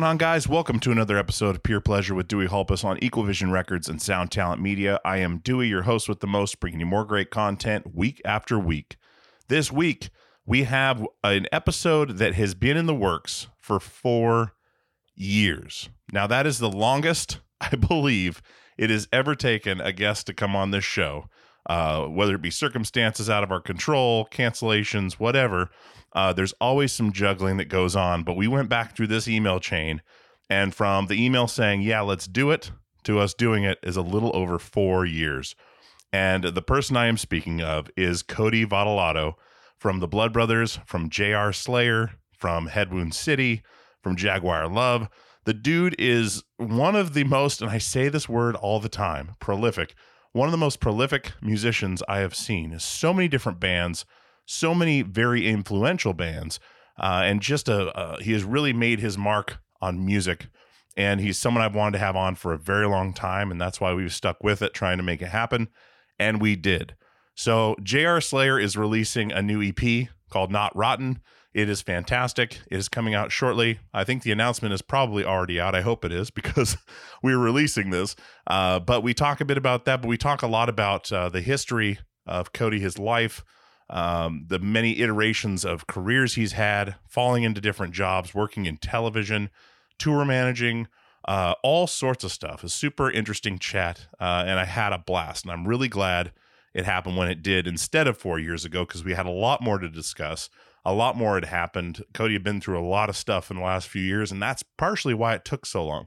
Going on, guys? Welcome to another episode of Peer Pleasure with Dewey Hulpus on Equal Vision Records and Sound Talent Media. I am Dewey, your host with the most, bringing you more great content week after week. This week, we have an episode that has been in the works for four years. Now, that is the longest, I believe, it has ever taken a guest to come on this show, uh, whether it be circumstances out of our control, cancellations, whatever uh, there's always some juggling that goes on. But we went back through this email chain, and from the email saying, yeah, let's do it, to us doing it is a little over four years. And the person I am speaking of is Cody Votolato from the Blood Brothers, from JR Slayer, from Head Wound City, from Jaguar Love. The dude is one of the most, and I say this word all the time, prolific, one of the most prolific musicians I have seen. So many different bands, so many very influential bands, uh, and just a, a he has really made his mark on music. And he's someone I've wanted to have on for a very long time, and that's why we've stuck with it, trying to make it happen, and we did. So J.R. Slayer is releasing a new EP called Not Rotten. It is fantastic. It is coming out shortly. I think the announcement is probably already out. I hope it is because we're releasing this. Uh, but we talk a bit about that, but we talk a lot about uh, the history of Cody, his life, um, the many iterations of careers he's had, falling into different jobs, working in television, tour managing, uh, all sorts of stuff. A super interesting chat, uh, and I had a blast. And I'm really glad it happened when it did instead of four years ago because we had a lot more to discuss. A lot more had happened. Cody had been through a lot of stuff in the last few years, and that's partially why it took so long.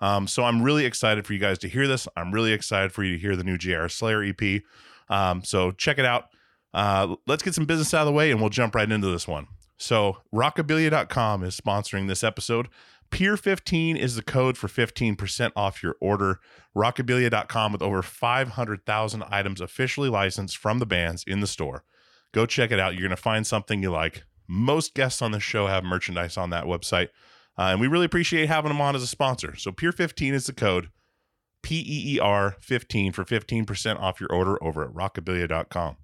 Um, so I'm really excited for you guys to hear this. I'm really excited for you to hear the new JR Slayer EP. Um, so check it out. Uh, let's get some business out of the way and we'll jump right into this one. So, rockabilia.com is sponsoring this episode. Peer15 is the code for 15% off your order. Rockabilia.com with over 500,000 items officially licensed from the bands in the store. Go check it out. You're going to find something you like. Most guests on the show have merchandise on that website. Uh, and we really appreciate having them on as a sponsor. So, Peer15 is the code P E E R 15 for 15% off your order over at rockabilia.com.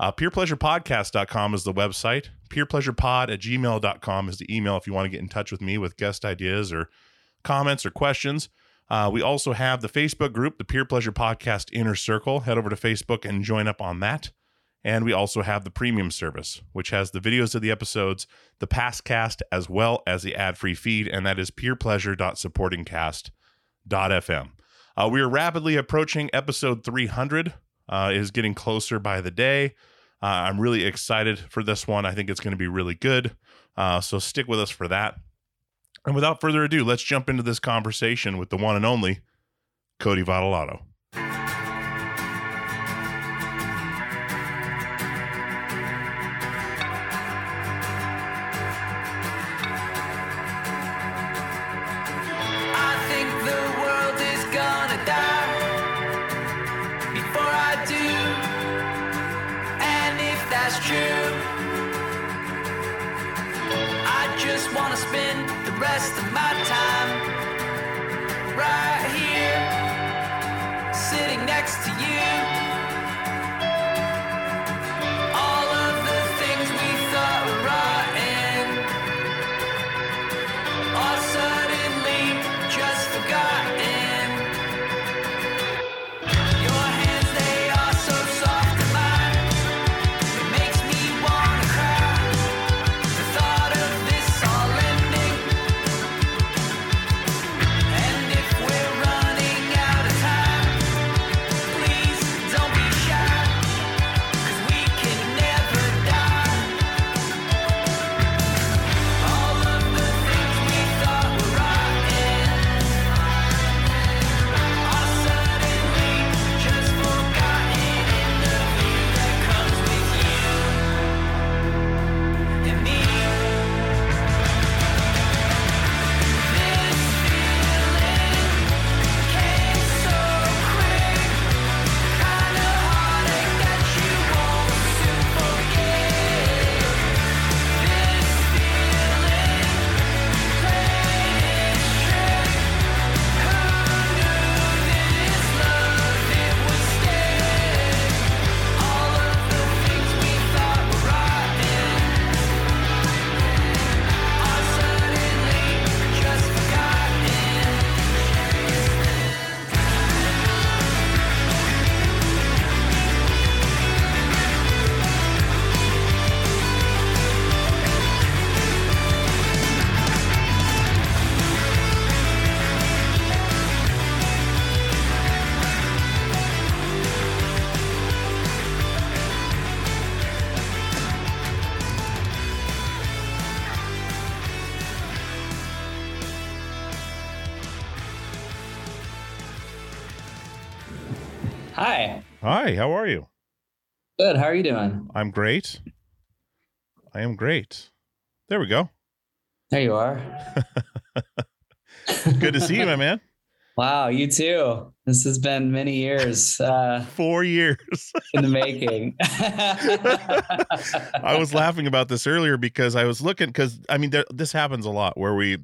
Uh, PeerPleasurePodcast.com is the website. PeerPleasurePod at gmail.com is the email if you want to get in touch with me with guest ideas or comments or questions. Uh, we also have the Facebook group, the Peer Pleasure Podcast Inner Circle. Head over to Facebook and join up on that. And we also have the premium service, which has the videos of the episodes, the past cast, as well as the ad free feed. And that is peerpleasure.supportingcast.fm. Uh, we are rapidly approaching episode 300. Uh, it is getting closer by the day. Uh, I'm really excited for this one. I think it's going to be really good. Uh, so stick with us for that. And without further ado, let's jump into this conversation with the one and only Cody Votolato. Hi. How are you? Good. How are you doing? I'm great. I am great. There we go. There you are. Good to see you, my man. Wow, you too. This has been many years uh, Four years. in the making. I was laughing about this earlier because I was looking because I mean there, this happens a lot where we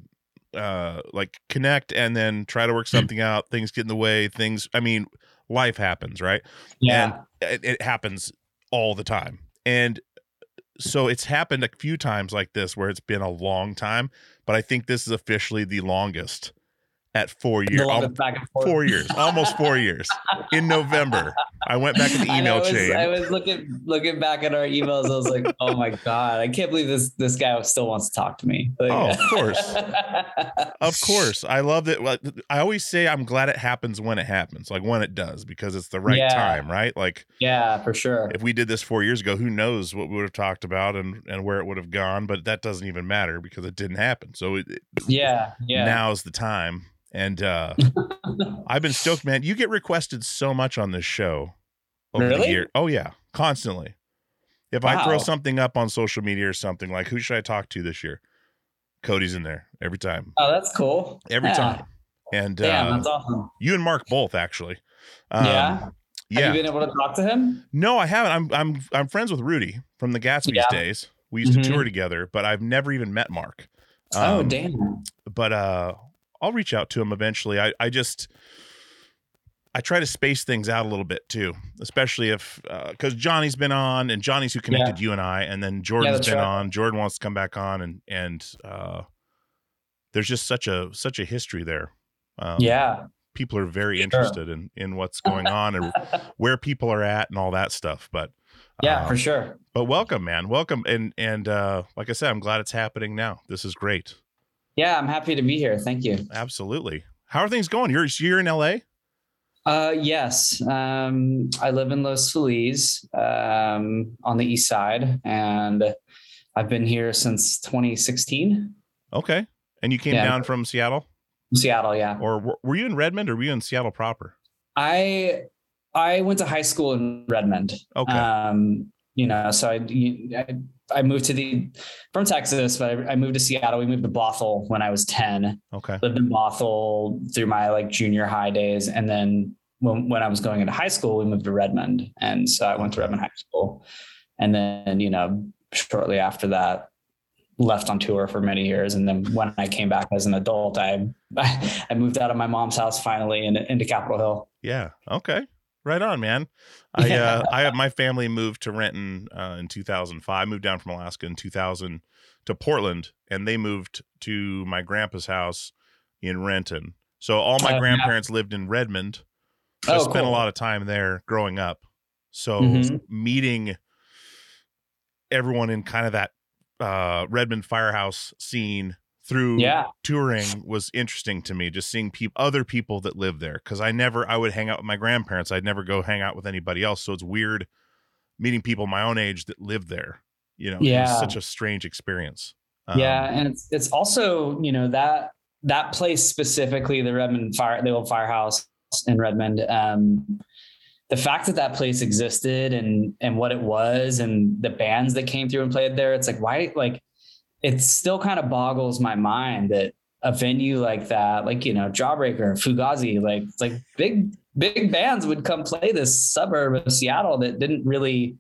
uh like connect and then try to work something out. Things get in the way. Things. I mean, life happens, right? yeah. And it, it happens all the time. And so it's happened a few times like this where it's been a long time, but I think this is officially the longest at four years. longest back and forth. Four years, almost four years. In November, I went back in the email I was, chain. I was looking looking back at our emails. I was like, "Oh my god, I can't believe this this guy still wants to talk to me." Like- Oh, of course. Of course, I love that. I always say, I'm glad it happens when it happens, like when it does, because it's the right Yeah. time, right? Like yeah, for sure. if we did this four years ago, who knows what we would have talked about and and where it would have gone? But that doesn't even matter because it didn't happen. So it, Yeah, yeah. now's the time. And uh I've been stoked, man. You get requested so much on this show over the year. Oh yeah, constantly. If I throw something up on social media or something like, who should I talk to this year? Cody's in there every time, oh, that's cool. every Yeah. time. And Damn, uh, that's awesome. you and Mark both actually. Um, yeah. yeah. Have you been able to talk to him? no, I haven't. I'm I'm I'm friends with Rudy from the Gatsby's Yeah. days. We used to Mhm. tour together, but I've never even met Mark. oh, Um, damn. but uh I'll reach out to him eventually. I I just I try to space things out a little bit too, especially if because Johnny's been on and Johnny's who connected you and I, and then Jordan's that's been right. on. Jordan wants to come back on, and and uh, there's just such a such a history there. Um, yeah. people are very Sure. interested in in what's going on and where people are at and all that stuff. But Yeah, um, for sure. But welcome, man, welcome, and and uh, like I said, I'm glad it's happening now. This is great. Yeah, I'm happy to be here. Thank you. Absolutely. How are things going? You're you're in LA. Uh, yes. Um, I live in Los Feliz, um, on the east side, and I've been here since 2016. Okay. And you came Yeah. down from Seattle, Seattle, yeah. or were- you in Redmond, or were you in Seattle proper? I I went to high school in Redmond. Okay. Um, you know, so I, I I moved to the from Texas, but I, I moved to Seattle. We moved to Bothell when I was 10. okay. Lived in Bothell through my like junior high days, and then when when I was going into high school, we moved to Redmond, and so I went to Redmond High School, and then you know shortly after that left on tour for many years and then when i came back as an adult i i moved out of my mom's house finally and into capitol hill Yeah. Okay. Right on, man. I Yeah. uh I have my family moved to Renton uh in 2005. I moved down from Alaska in 2000 to Portland and they moved to my grandpa's house in Renton. So all my Oh, yeah. grandparents lived in Redmond. So I Oh, spent a lot of time there growing up. So Mhm. meeting everyone in kind of that uh Redmond firehouse scene through yeah touring was interesting to me just seeing people other people that live there because i never i would hang out with my grandparents i'd never go hang out with anybody else so it's weird meeting people my own age that live there you know Yeah. such a strange experience Um, yeah and it's it's also you know that that place specifically the redmond fire the old firehouse in redmond um the fact that that place existed and and what it was and the bands that came through and played there it's like why like it still kind of boggles my mind that a venue like that like you know jawbreaker fugazi like like big big bands would come play this suburb of seattle that didn't really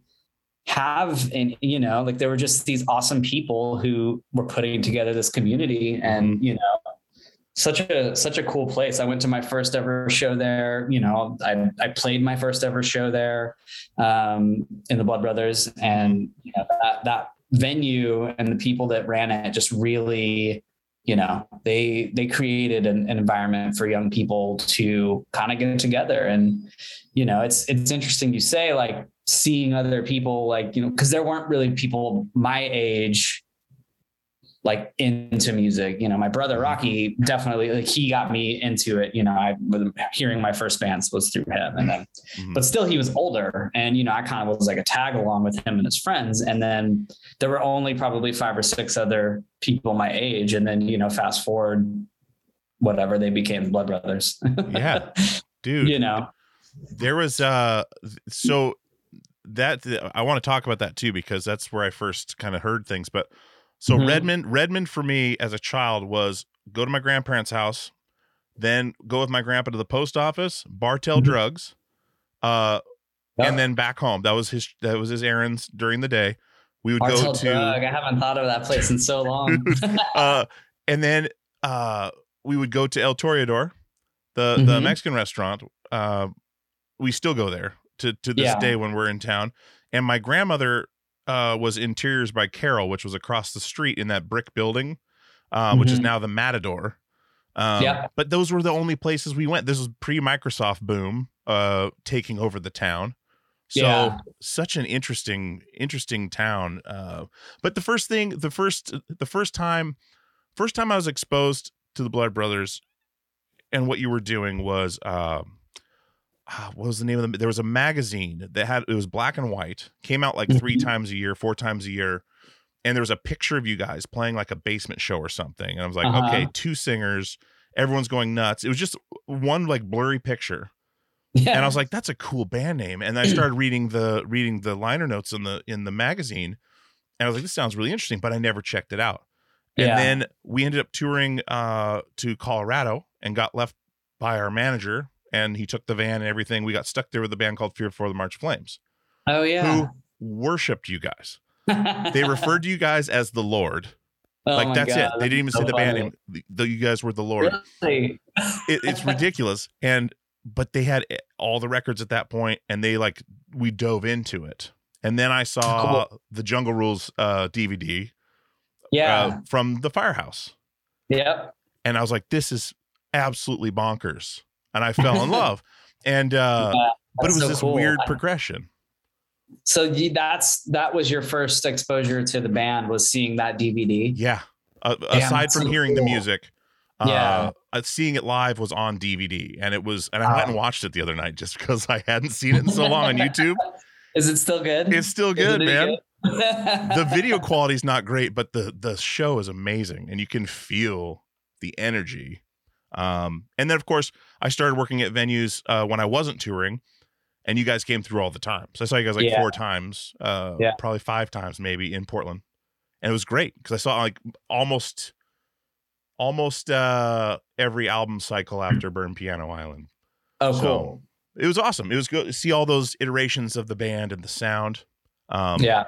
have and you know like there were just these awesome people who were putting together this community and you know such a such a cool place. I went to my first ever show there you know i i played my first ever show there um in the blood brothers and you know that that venue and the people that ran it just really you know they they created an, an environment for young people to kind of get together. And you know it's it's interesting you say like seeing other people like you know because there weren't really people my age like into music. You know my brother rocky definitely like he got me into it. You know i was hearing my first bands was through him. And then mhm. but still he was older. And you know i kind of was like a tag along with him and his friends. And then there were only probably five or six other people my age. And then you know fast forward whatever they became blood brothers. Yeah. dude. You know? There was uh so that i want to talk about that too because that's where i first kind of heard things. But so Mhm. redmond redmond for me as a child was go to my grandparents house then go with my grandpa to the post office bartell Mhm. drugs uh and then back home that was his that was his errands during the day we would go to Drug. i haven't thought of that place in so long uh and then uh we would go to el toreador the the Mhm. mexican restaurant uh we still go there to to this Yeah. day when we're in town and my grandmother uh was interiors by carol which was across the street in that brick building uh which is Mhm. now the matador um Yeah. but those were the only places we went this was pre microsoft boom uh taking over the town so Yeah. such an interesting interesting town uh but the first thing the first the first time first time i was exposed to the blood brothers and what you were doing was um what was the name of the there was a magazine that had it was black and white came out like 3 Mhm. times a year four times a year and there was a picture of you guys playing like a basement show or something and i was like Uh-huh. okay two singers everyone's going nuts it was just one like blurry picture yeah. and I was like, "That's a cool band name." And I started reading the reading the liner notes in the in the magazine, and I was like, "This sounds really interesting," but I never checked it out. And Yeah. then we ended up touring uh, to Colorado and got left by our manager, and he took the van and everything. We got stuck there with a band called Fear Before the March Flames, oh yeah who worshipped you guys. They referred to you guys as the Lord. Oh like that's God, it. They didn't even that's say so the band funny. name. Though you guys were the Lord. Really? it, it's ridiculous and but they had all the records at that point and they like we dove into it and then i saw the jungle rules uh dvd yeah uh, from the firehouse yep and i was like this is absolutely bonkers and i fell in love and uh Yeah, but it was so this cool. weird progression so that's that was your first exposure to the band was seeing that dvd yeah uh, Damn, aside from so hearing the cool. music Yeah. uh, seeing it live was on DVD, and it was, and I went and watched it the other night just because I hadn't seen it in so long on YouTube. Is it still good? It's still good, it man. good? the video quality is not great, but the the show is amazing, and you can feel the energy. Um, and then of course I started working at venues uh, when I wasn't touring, and you guys came through all the time. So I saw you guys like Yeah. four times, uh, Yeah. probably five times maybe in Portland, and it was great because I saw like almost almost uh every album cycle after Burn Piano Island. Oh, So, cool. It was awesome. It was good to see all those iterations of the band and the sound. Um, yeah.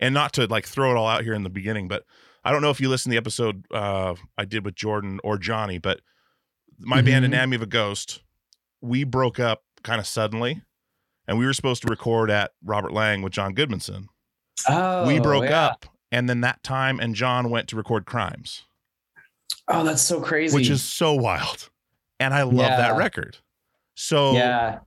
and not to like throw it all out here in the beginning, but I don't know if you listened to the episode uh, I did with Jordan or Johnny, but my band Mhm. Anatomy of a Ghost, we broke up kind of suddenly, and we were supposed to record at Robert Lang with John Goodmanson. Oh, we broke yeah. up, and then that time and John went to record Crimes, Oh, that's so crazy. which is so wild, and I love that record. So yeah,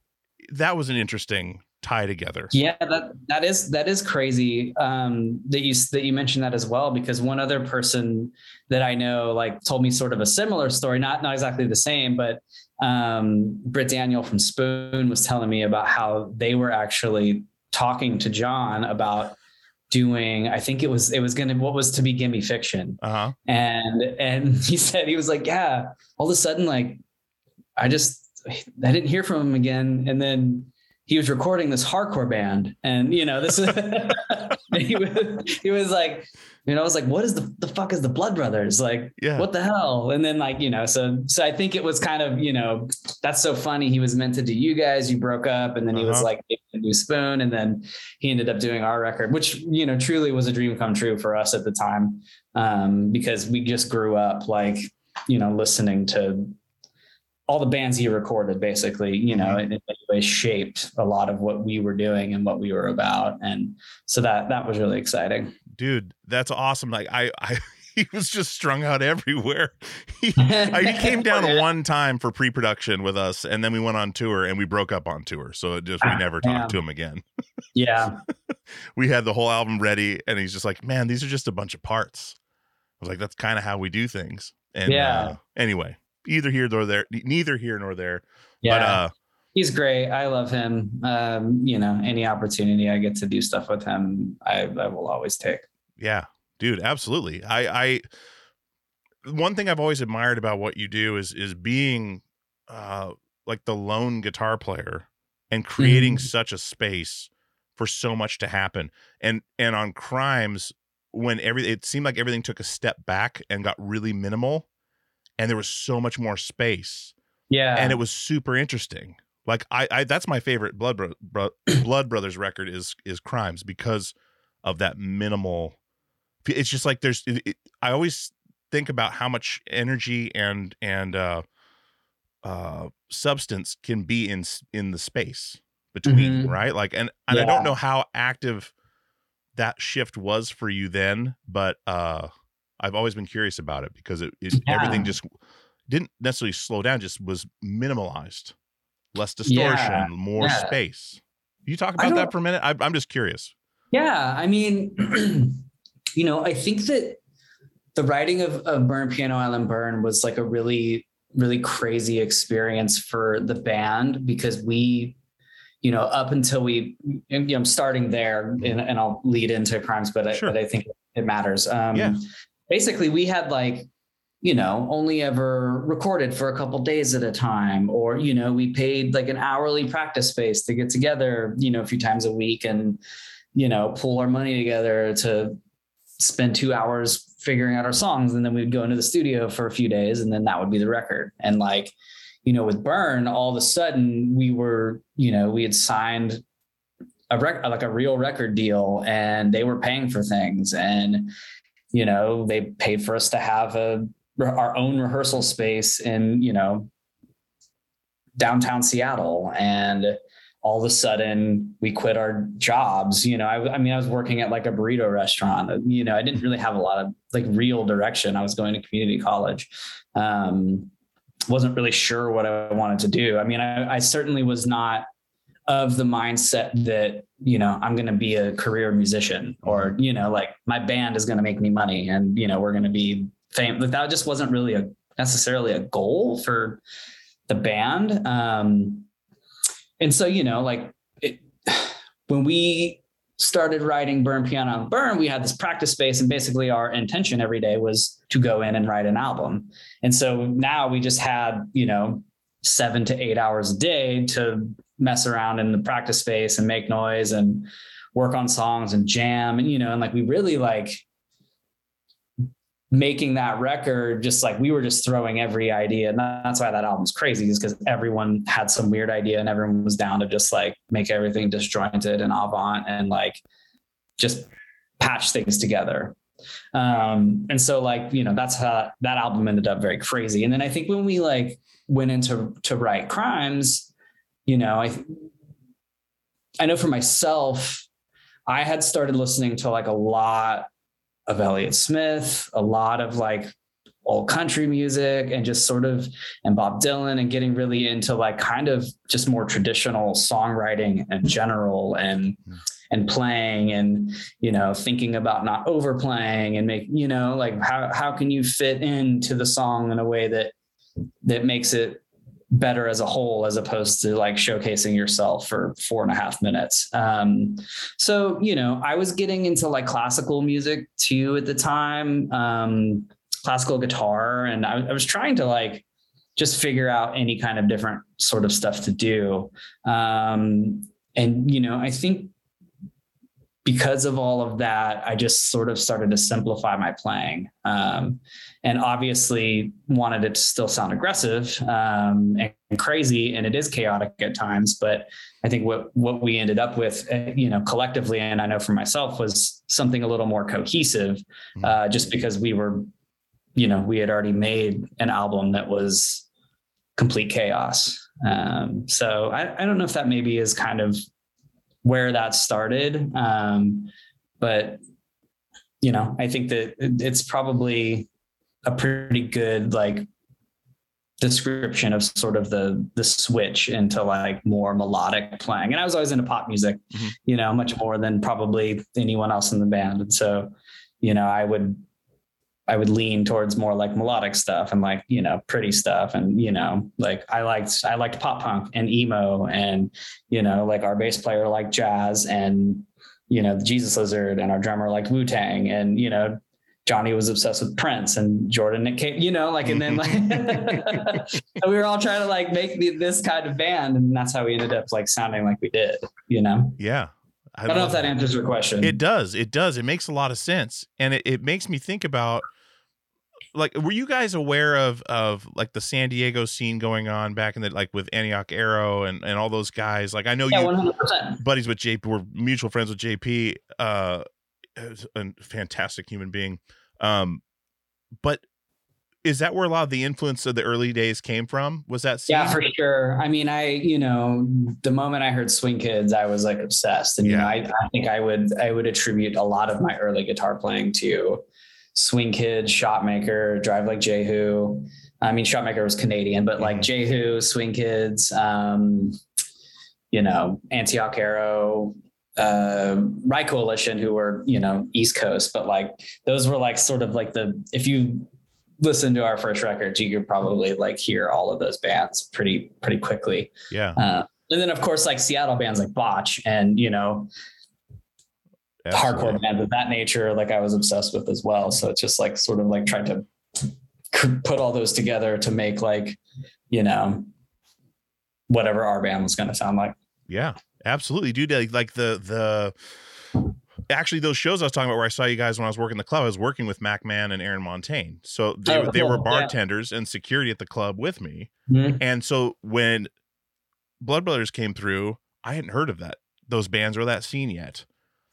that was an interesting tie together. yeah. That that is that is crazy. Um, that you that you mentioned that as well because one other person that I know like told me sort of a similar story, not not exactly the same, but um, Britt Daniel from Spoon was telling me about how they were actually talking to John about doing. I think it was it was going to what was to be Gimme Fiction. Uh huh. and and he said he was like yeah all of a sudden like i just i didn't hear from him again and then he was recording this hardcore band and you know this is he, was, he was like you know i was like what is the, the fuck is the blood brothers like Yeah. what the hell and then like you know so so i think it was kind of you know that's so funny he was meant to do you guys you broke up and then he was Uh-huh. like a new spoon and then he ended up doing our record which you know truly was a dream come true for us at the time um, because we just grew up like you know listening to all the bands he recorded basically you know in many ways shaped a lot of what we were doing and what we were about. And so that that was really exciting. Dude that's awesome. Like i i he was just strung out everywhere. He, he came down one time for pre-production with us and then we went on tour and we broke up on tour. So it just we Ah, never damn. talked to him again. Yeah. We had the whole album ready and he's just like man these are just a bunch of parts. I was like that's kind of how we do things. And Yeah. uh, anyway either here nor there neither here nor there yeah but uh he's great i love him um, you know any opportunity i get to do stuff with him i, I will always take Yeah, dude, absolutely. I I one thing I've always admired about what you do is is being uh like the lone guitar player and creating Mhm. such a space for so much to happen. And and on crimes when every it seemed like everything took a step back and got really minimal and there was so much more space yeah and it was super interesting. Like I, I that's my favorite Blood Bro- Bro- Blood Brothers record is is Crimes because of that minimal. It's just like there's. It, it- I always think about how much energy and and uh, uh, substance can be in in the space between, Mhm. right? Like, and and I don't know how active that shift was for you then, but uh, I've always been curious about it because it, it Yeah. everything just didn't necessarily slow down, just was minimalized, less distortion, Yeah, more yeah. space. You talk about that for a minute. I, I'm just curious. Yeah, I mean, you know, I think that the writing of, of Burn Piano Island Burn was like a really, really crazy experience for the band because we, you know, up until we, you know, I'm starting there and, and I'll lead into crimes, but I, but I think it matters. Um, Yeah. Basically, we had like, you know, only ever recorded for a couple days at a time, or you know, we paid like an hourly practice space to get together, you know, a few times a week and you know, pull our money together to spend two hours figuring out our songs. And then we'd go into the studio for a few days and then that would be the record. And like, you know, with Burn, all of a sudden we were, you know, we had signed a rec like a real record deal and they were paying for things. And, you know, they paid for us to have a our own rehearsal space in, you know, downtown Seattle. And all of a sudden we quit our jobs. You know, I, I mean, I was working at like a burrito restaurant. You know, I didn't really have a lot of like real direction. I was going to community college. Um, wasn't really sure what I wanted to do. I mean, I, I certainly was not of the mindset that you know I'm going to be a career musician or you know like my band is going to make me money and you know we're going to be famous. Like that just wasn't really a necessarily a goal for the band. Um, and so, you know, like it, when we started writing Burn Piano on Burn, we had this practice space, and basically our intention every day was to go in and write an album. And so now we just had, you know, seven to eight hours a day to mess around in the practice space and make noise and work on songs and jam. And, you know, and like we really like making that record just like we were just throwing every idea and that's why that album's crazy is because everyone had some weird idea and everyone was down to just like make everything disjointed and avant and like just patch things together um and so like you know that's how that album ended up very crazy and then i think when we like went into to write crimes you know i i know for myself i had started listening to like a lot of Elliott Smith, a lot of like old country music and just sort of and Bob Dylan and getting really into like kind of just more traditional songwriting in general and hmm. and playing and you know thinking about not overplaying and make you know like how how can you fit into the song in a way that that makes it better as a whole as opposed to like showcasing yourself for four and a half minutes. Um so you know i was getting into like classical music too at the time um classical guitar and I, I was trying to like just figure out any kind of different sort of stuff to do. Um and you know i think because of all of that i just sort of started to simplify my playing. Um and obviously wanted it to still sound aggressive um, and crazy and it is chaotic at times but i think what what we ended up with uh, you know collectively and i know for myself was something a little more cohesive uh, just because we were you know we had already made an album that was complete chaos. Um, so I, I don't know if that maybe is kind of where that started. Um, but you know i think that it's probably a pretty good like description of sort of the the switch into like more melodic playing and i was always into pop music Mhm. you know much more than probably anyone else in the band. And so you know i would i would lean towards more like melodic stuff and like you know pretty stuff and you know like i liked i liked pop punk and emo and you know like our bass player liked jazz and you know the jesus lizard and our drummer liked wu-tang and you know Johnny was obsessed with Prince and Jordan Nick Cave, you know, like, and then like, we were all trying to like make the, this kind of band. And that's how we ended up like sounding like we did, you know? Yeah. I don't know if that answers your question. It does. It does. It makes a lot of sense. And it, it makes me think about like were you guys aware of of like the San Diego scene going on back in the like with Antioch Arrow and, and all those guys? Like I know yeah, you 100%. buddies with JP, we're mutual friends with JP, uh a fantastic human being. Um but is that where a lot of the influence of the early days came from? Was that scene? Yeah, for sure. I mean, I, you know, the moment I heard Swing Kids, I was like obsessed. And, you know, Yeah. I, I think I would, I would attribute a lot of my early guitar playing to Swing Kids, Shotmaker, Drive Like Jehu. I mean, Shotmaker was Canadian, but like Jehu, Swing Kids, um, you know, Antioch Arrow, uh, Rye Coalition, who were, you know, East Coast, but like those were like sort of like the, if you listen to our first record, you could probably like hear all of those bands pretty, pretty quickly. Yeah. Uh, and then of course, like Seattle bands like Botch and, you know, absolutely. hardcore bands of that nature, like I was obsessed with as well. So it's just like sort of like trying to put all those together to make like, you know, whatever our band was going to sound like. Yeah, absolutely, dude. Like, like the the actually those shows I was talking about where I saw you guys when I was working the club. I was working with Mac Mann and Aaron Montaigne, so they Oh, they were cool. Yeah. bartenders and security at the club with me. Mhm. And so when Blood Brothers came through, I hadn't heard of that those bands or that scene yet.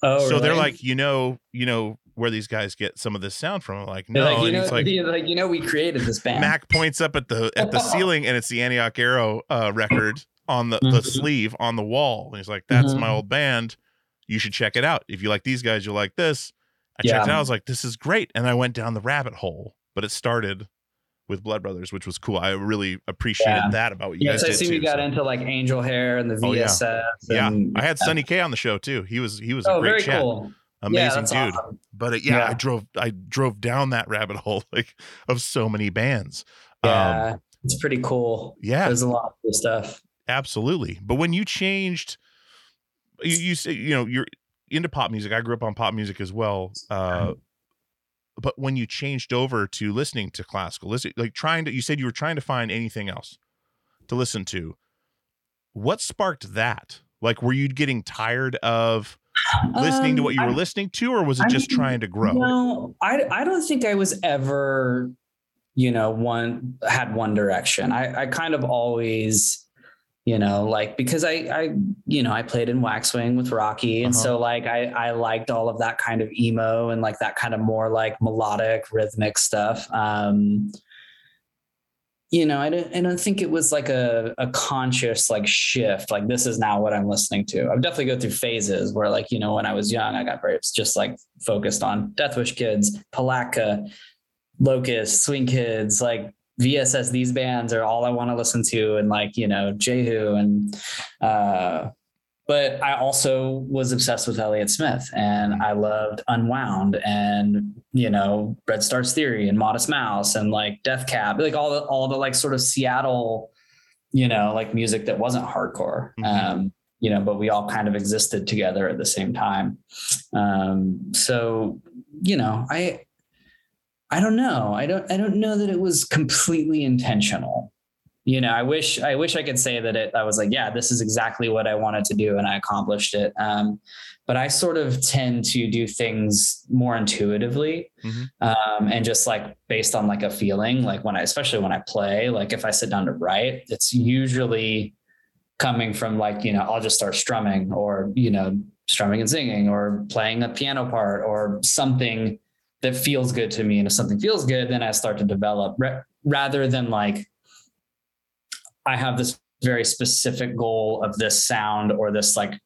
Oh, so they're like, you know, you know where these guys get some of this sound from. I'm like, no, like, you and know, he's like. you like, you know, we created this band. Mac points up at the at the ceiling and it's the Antioch Arrow uh, record on the, the Mhm. sleeve on the wall. And he's like, That's Mhm. my old band. You should check it out. If you like these guys, you'll like this. I checked it out. I was like, This is great. And I went down the rabbit hole. But it started with Blood Brothers, which was cool. I really appreciated Yeah. that about what you yeah, guys so I see we got so- into like Angel Hair and the Oh, yeah. VSS. yeah, I had Sonny Kay on the show too. He was he was a Oh, great very chat, cool. amazing dude. awesome. But uh, yeah, Yeah. I drove I drove down that rabbit hole like of so many bands. Yeah, it's pretty cool. yeah There's a lot of cool stuff. Absolutely. But when you changed, you, you say, you know, you're into pop music. I grew up on pop music as well. Uh, but when you changed over to listening to classical, listen, like trying to, you said you were trying to find anything else to listen to. What sparked that? Like, were you getting tired of listening to Um, what you were I- listening to, or was it I just mean, trying to grow? No, I I don't think I was ever, you know, one had one direction. I I kind of always, you know, like because I I you know I played in Waxwing with Rocky, and Uh-huh. so like I I liked all of that kind of emo and like that kind of more like melodic rhythmic stuff. Um, you know, I don't, I don't think it was like a, a conscious like shift. Like this is now what I'm listening to. I've definitely go through phases where like, you know, when I was young, I got very just like focused on Deathwish Kids, Palaka, Locust, Swing Kids, like VSS, these bands are all I want to listen to. And like, you know, Jehu and, uh, but I also was obsessed with Elliott Smith and I loved Unwound and, you know, Red Stars Theory and Modest Mouse and like Death Cab, like all the, all the like sort of Seattle, you know, like music that wasn't hardcore. Mhm. Um, you know, but we all kind of existed together at the same time. Um, so, you know, I, I don't know. I don't, I don't know that it was completely intentional you know i wish i wish i could say that it i was like yeah this is exactly what i wanted to do and i accomplished it um, but i sort of tend to do things more intuitively Mhm. um, and just like based on like a feeling like when i especially when i play like if i sit down to write it's usually coming from like you know i'll just start strumming or you know strumming and singing or playing a piano part or something that feels good to me and if something feels good then i start to develop ra- rather than like I have this very specific goal of this sound or this like,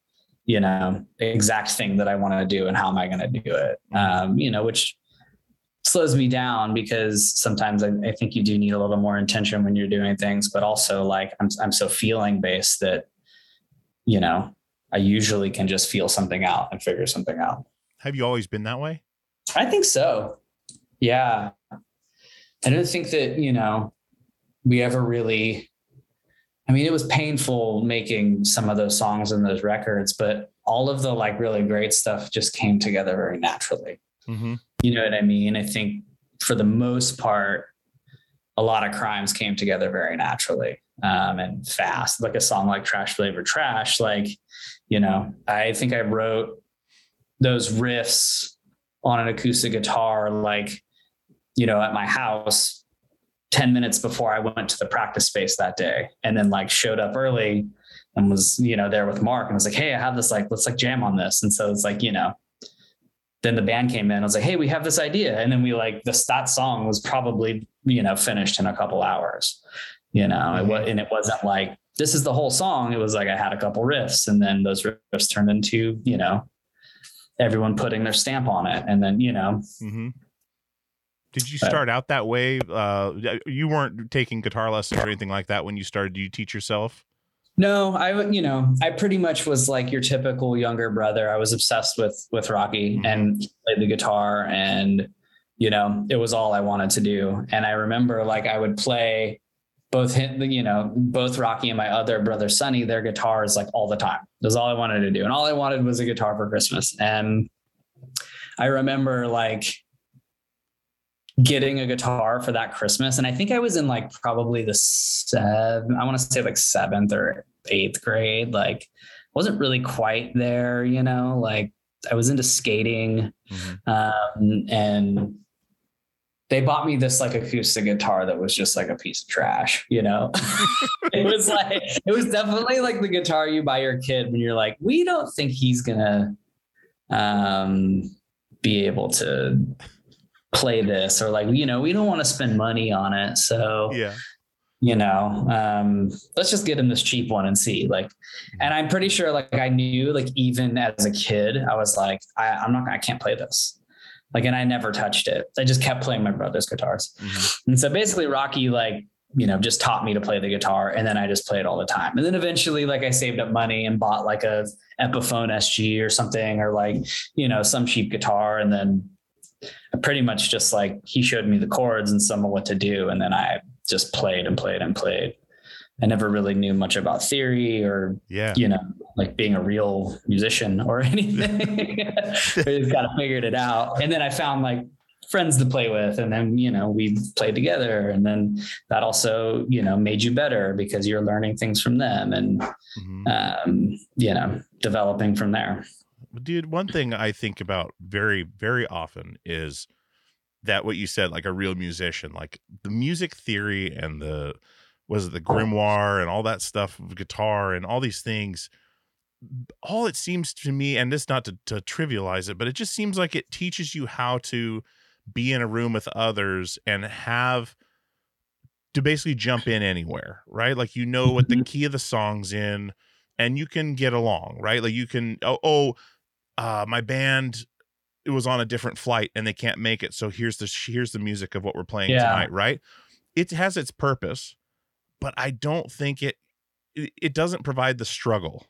you know, exact thing that I want to do and how am I going to do it? Um, you know, which slows me down because sometimes I, I think you do need a little more intention when you're doing things, but also like I'm I'm so feeling based that, you know, I usually can just feel something out and figure something out. Have you always been that way? I think so. Yeah. I don't think that, you know, we ever really, I mean, it was painful making some of those songs and those records, but all of the like really great stuff just came together very naturally. Mm-hmm. You know what I mean? I think for the most part, a lot of crimes came together very naturally um, and fast. Like a song like Trash Flavored Trash, like, you know, I think I wrote those riffs on an acoustic guitar, like, you know, at my house 10 minutes before I went to the practice space that day. And then like showed up early and was, you know, there with Mark and was like, Hey, I have this, like, let's like jam on this. And so it's like, you know, then the band came in. I was like, Hey, we have this idea. And then we like this, that song was probably, you know, finished in a couple hours, you know, it was, and it wasn't like, this is the whole song. It was like, I had a couple riffs and then those riffs turned into, you know, everyone putting their stamp on it. And then, you know, Mm-hmm. Did you start out that way? Uh, you weren't taking guitar lessons or anything like that when you started. Do you teach yourself? No, I would, you know, I pretty much was like your typical younger brother. I was obsessed with with Rocky Mhm. and he played the guitar and you know, it was all I wanted to do. And I remember like I would play both him, you know, both Rocky and my other brother Sonny, their guitars like all the time. That's all I wanted to do. And all I wanted was a guitar for Christmas. And I remember like getting a guitar for that Christmas. And I think I was in like probably the seven, I want to say like seventh or eighth grade. Like wasn't really quite there, you know, like I was into skating. Mhm. Um, and they bought me this like acoustic guitar that was just like a piece of trash, you know. it was like it was definitely like the guitar you buy your kid when you're like, we don't think he's gonna um be able to play this or like you know we don't want to spend money on it so Yeah. you know um let's just get him this cheap one and see like and i'm pretty sure like i knew like even as a kid i was like I, i'm not i can't play this like and i never touched it. I just kept playing my brother's guitars. Mhm. and so basically rocky like you know just taught me to play the guitar and then i just played all the time. And then eventually like i saved up money and bought like a epiphone sg or something or like you know some cheap guitar. And then I pretty much just like he showed me the chords and some of what to do. And then i just played and played and played. I never really knew much about theory or Yeah. you know, like being a real musician or anything. I just kind of figured it out. And then I found like friends to play with. And then, you know, we played together. And then that also, you know, made you better because you're learning things from them and, Mhm. um, you know, developing from there. dude one thing i think about very very often is that what you said like a real musician like the music theory and the was it the grimoire and all that stuff guitar and all these things. All it seems to me and this not to, to trivialize it but it just seems like it teaches you how to be in a room with others and have to basically jump in anywhere right? Like you know what the key of the song's in and you can get along right? Like you can oh, oh uh my band it was on a different flight and they can't make it so here's the here's the music of what we're playing Yeah. tonight right? It has its purpose but i don't think it it doesn't provide the struggle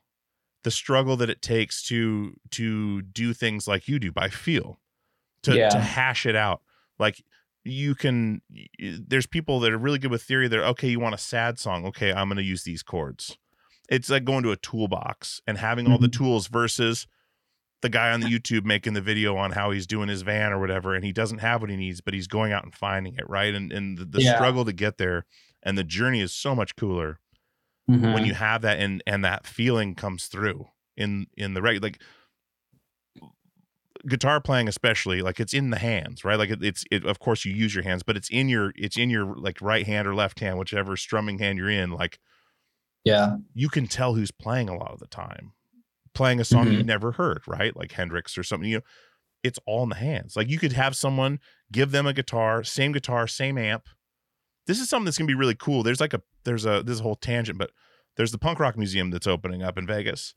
the struggle that it takes to to do things like you do by feel to Yeah. to hash it out like you can there's people that are really good with theory they're okay you want a sad song okay i'm going to use these chords it's like going to a toolbox and having all the Mm-hmm. tools versus the guy on the youtube making the video on how he's doing his van or whatever and he doesn't have what he needs but he's going out and finding it right and and the, the Yeah. struggle to get there and the journey is so much cooler Mhm. when you have that and and that feeling comes through in in the reg like guitar playing especially like it's in the hands right like it, it's it of course you use your hands but it's in your it's in your like right hand or left hand whichever strumming hand you're in like yeah. you can tell who's playing a lot of the time playing a song you Mhm. never heard right like hendrix or something you know it's all in the hands like you could have someone give them a guitar same guitar same amp this is something that's gonna be really cool. There's like a there's a this a whole tangent but there's the punk rock museum that's opening up in vegas.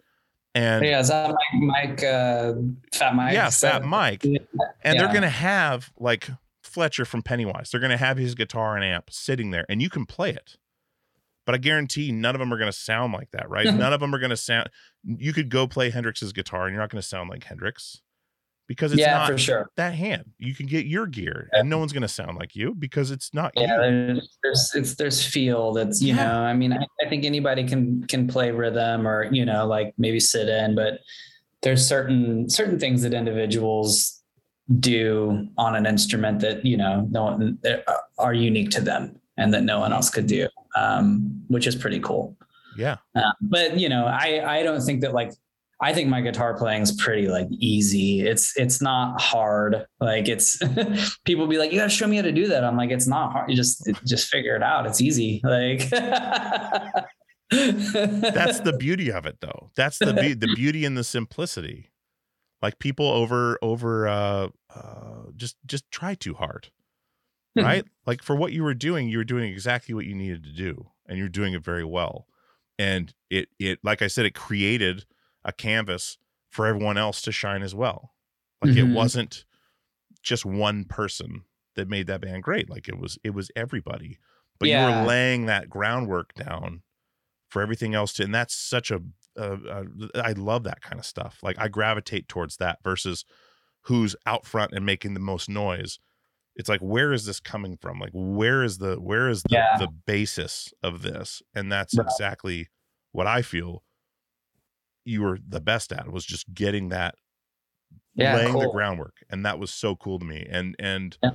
And yeah. Is that Mike, Mike uh, Fat Mike? yeah fat mike. and Yeah. they're gonna have like fletcher from pennywise. They're gonna have his guitar and amp sitting there and you can play it. But i guarantee none of them are gonna sound like that right? None of them are gonna sound you could go play hendrix's guitar and you're not gonna sound like hendrix because it's yeah, not for sure. that hand you can get your gear and no one's gonna sound like you because it's not Yeah, you there's there's it's there's feel that's you Yeah. know. I mean, I, I think anybody can can play rhythm or you know like maybe sit in, but there's certain certain things that individuals do on an instrument that you know no one are unique to them and that no one else could do, um, which is pretty cool. yeah Uh, but you know, I I don't think that like I think my guitar playing is pretty like easy. It's it's not hard. Like it's people be like, you gotta show me how to do that. I'm like, it's not hard. You just just figure it out. It's easy. Like that's the beauty of it though that's the be- the beauty and the simplicity like people over over uh uh just just try too hard right like for what you were doing you were doing exactly what you needed to do and you're doing it very well and it it like i said it created a canvas for everyone else to shine as well. Like Mhm. it wasn't just one person that made that band great. Like it was it was everybody. But you were laying that groundwork down for everything else to and that's such a uh, uh, i love that kind of stuff. Like i gravitate towards that versus who's out front and making the most noise. It's like where is this coming from? Like where is the where is the, Yeah. the basis of this? And that's Right. exactly what i feel you were the best at was just getting that Yeah, laying the groundwork and that was so cool to me and and Yeah.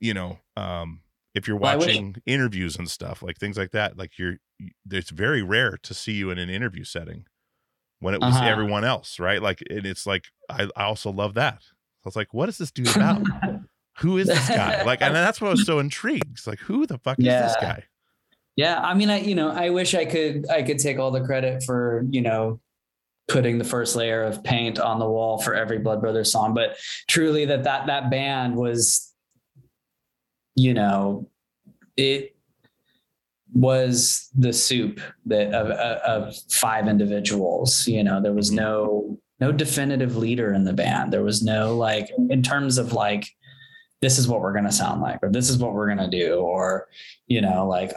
you know um if you're Well, watching interviews and stuff like things like that like you're you- it's very rare to see you in an interview setting when it was Uh-huh. everyone else right? Like and it's like I, I also love that. I was like what is this dude about? Who is this guy? Like and that's what i was so intrigued it's like who the fuck is this guy? Yeah, I mean, I you know, I wish I could I could take all the credit for you know putting the first layer of paint on the wall for every Blood Brothers song, but truly that that that band was, you know, it was the soup that of, of five individuals. You know, there was mm-hmm. no no definitive leader in the band. There was no like in terms of like this is what we're gonna sound like, or this is what we're gonna do, or you know, like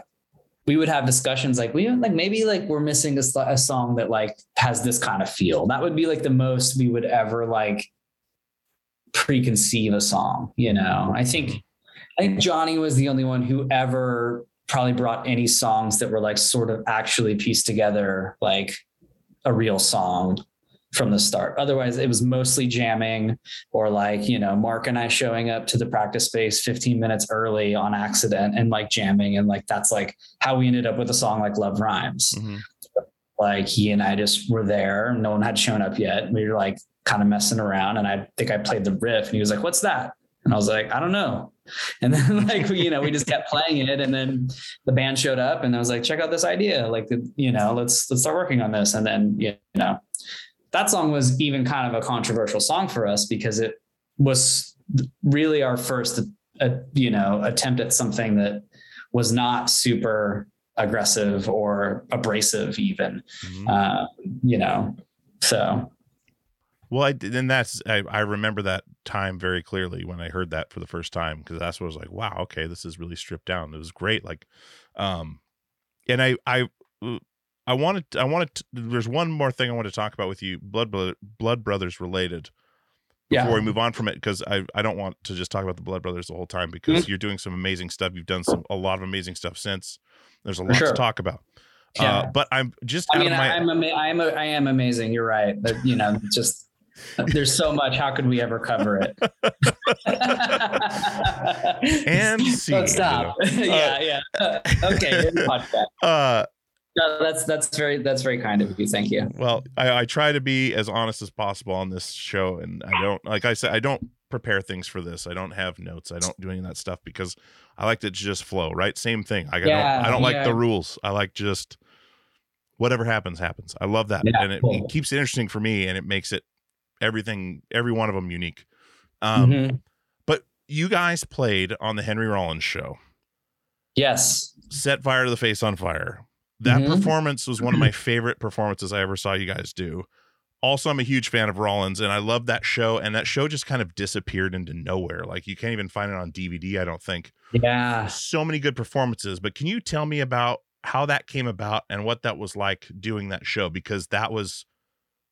we would have discussions like we like maybe like we're missing a, a song that like has this kind of feel. That would be like the most we would ever like preconceive a song. You know, I think I think Johnny was the only one who ever probably brought any songs that were like sort of actually pieced together like a real song from the start. Otherwise, it was mostly jamming or like, you know, Mark and I showing up to the practice space 15 minutes early on accident and like jamming. And like, that's like how we ended up with a song like Love Rhymes. Mhm. Like he and I just were there. No one had shown up yet. We were like kind of messing around. And I think I played the riff and he was like, what's that? And I was like, I don't know. And then like, we, you know, we just kept playing it. And then the band showed up and I was like, check out this idea. Like, you know, let's, let's start working on this. And then, you know, that song was even kind of a controversial song for us because it was really our first, uh, you know, attempt at something that was not super aggressive or abrasive even, Mhm. uh, you know, so Well, I did, and that's I, I remember that time very clearly when I heard that for the first time because that's what I was like, wow, okay, this is really stripped down. It was great, like, um, and I I I wanted I wanted to, there's one more thing I want to talk about with you, blood blood brothers related. yeah. Before we move on from it, because I I don't want to just talk about the blood brothers the whole time Mm-hmm. because you're doing some amazing stuff. You've done some a lot of amazing stuff since. There's a lot sure. to talk about. Yeah. Uh, but I'm just I out mean, of my I, I'm, ama- I'm, a, I am amazing. You're right. But, you know, just there's so much. How could we ever cover it? And Don't stop. yeah, yeah. Okay, uh No, that's that's very that's very kind of you. Thank you. Well, I, I try to be as honest as possible on this show, and I don't like I said I don't prepare things for this. I don't have notes. I don't do any of that stuff because I like to just flow. Right, same thing. Like, I don't I don't like the rules. I like just whatever happens happens. I love that, Yeah, and it, cool. it keeps it interesting for me, and it makes it everything every one of them unique. Um, Mhm. But you guys played on the Henry Rollins show. Yes. set fire to the face on fire. That Mhm. performance was one of my favorite performances I ever saw you guys do. Also, I'm a huge fan of Rollins, and I love that show. And that show just kind of disappeared into nowhere. Like you can't even find it on DVD. I don't think. Yeah. So many good performances. But can you tell me about how that came about and what that was like doing that show? Because that was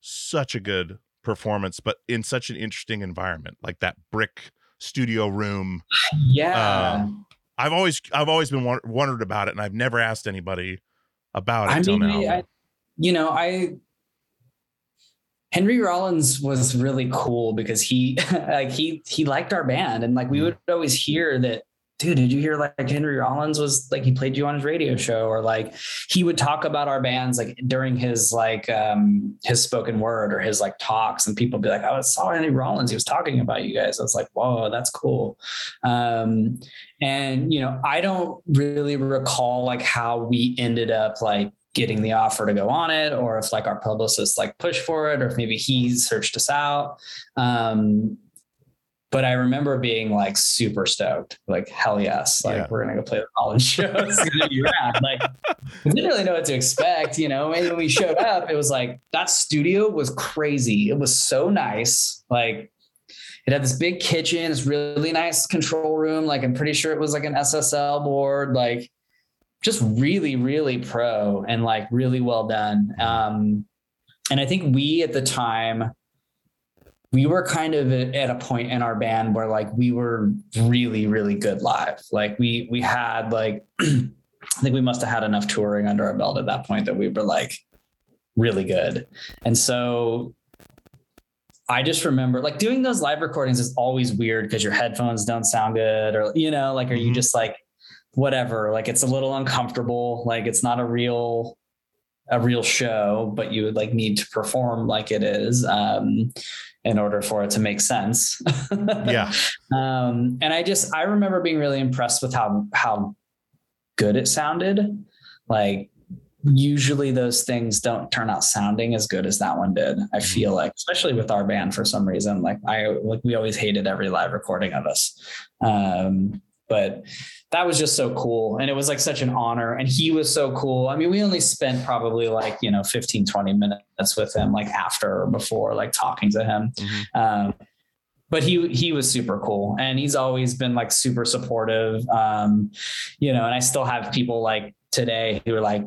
such a good performance, but in such an interesting environment, like that brick studio room. Yeah. Um, I've always I've always been wondered about it, and I've never asked anybody about it I mean, now. I, you know, I Henry Rollins was really cool because he like he he liked our band and like we mm. would always hear that dude did you hear like Henry Rollins was like he played you on his radio show or like he would talk about our bands like during his like um his spoken word or his like talks and people be like oh, I saw Henry Rollins he was talking about you guys. I was like whoa that's cool. Um and you know I don't really recall like how we ended up like getting the offer to go on it or if like our publicist like pushed for it or if maybe he searched us out. Um but I remember being like super stoked, like hell yes, like Yeah. we're gonna go play the college show. It's gonna be rad. Like we didn't really know what to expect, you know. And when we showed up, it was like that studio was crazy. It was so nice. Like it had this big kitchen, this really nice control room. Like I'm pretty sure it was like an SSL board. Like just really, really pro and like really well done. Um, and I think we at the time we were kind of at a point in our band where like we were really really good live. Like we we had like i think we must have had enough touring under our belt at that point that we were like really good. And so i just remember like doing those live recordings is always weird because your headphones don't sound good or you know like are you Mhm. just like whatever like it's a little uncomfortable like it's not a real a real show but you would like need to perform like it is. Um in order for it to make sense. Yeah, um and i just i remember being really impressed with how how good it sounded. Like usually those things don't turn out sounding as good as that one did i feel like especially with our band for some reason. Like i like we always hated every live recording of us. Um but that was just so cool. And it was like such an honor. And he was so cool. I mean we only spent probably like you know 15 20 minutes with him like after or before like talking to him. Mhm. um, but he he was super cool. And he's always been like super supportive. Um, you know and i still have people like today who are like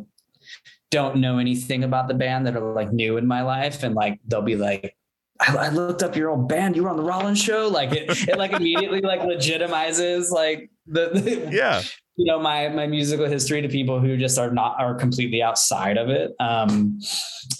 don't know anything about the band that are like new in my life. And like they'll be like I, I looked up your old band. You were on the Rollins show. Like it, it like immediately like legitimizes like the, the yeah. you know my my musical history to people who just are not are completely outside of it um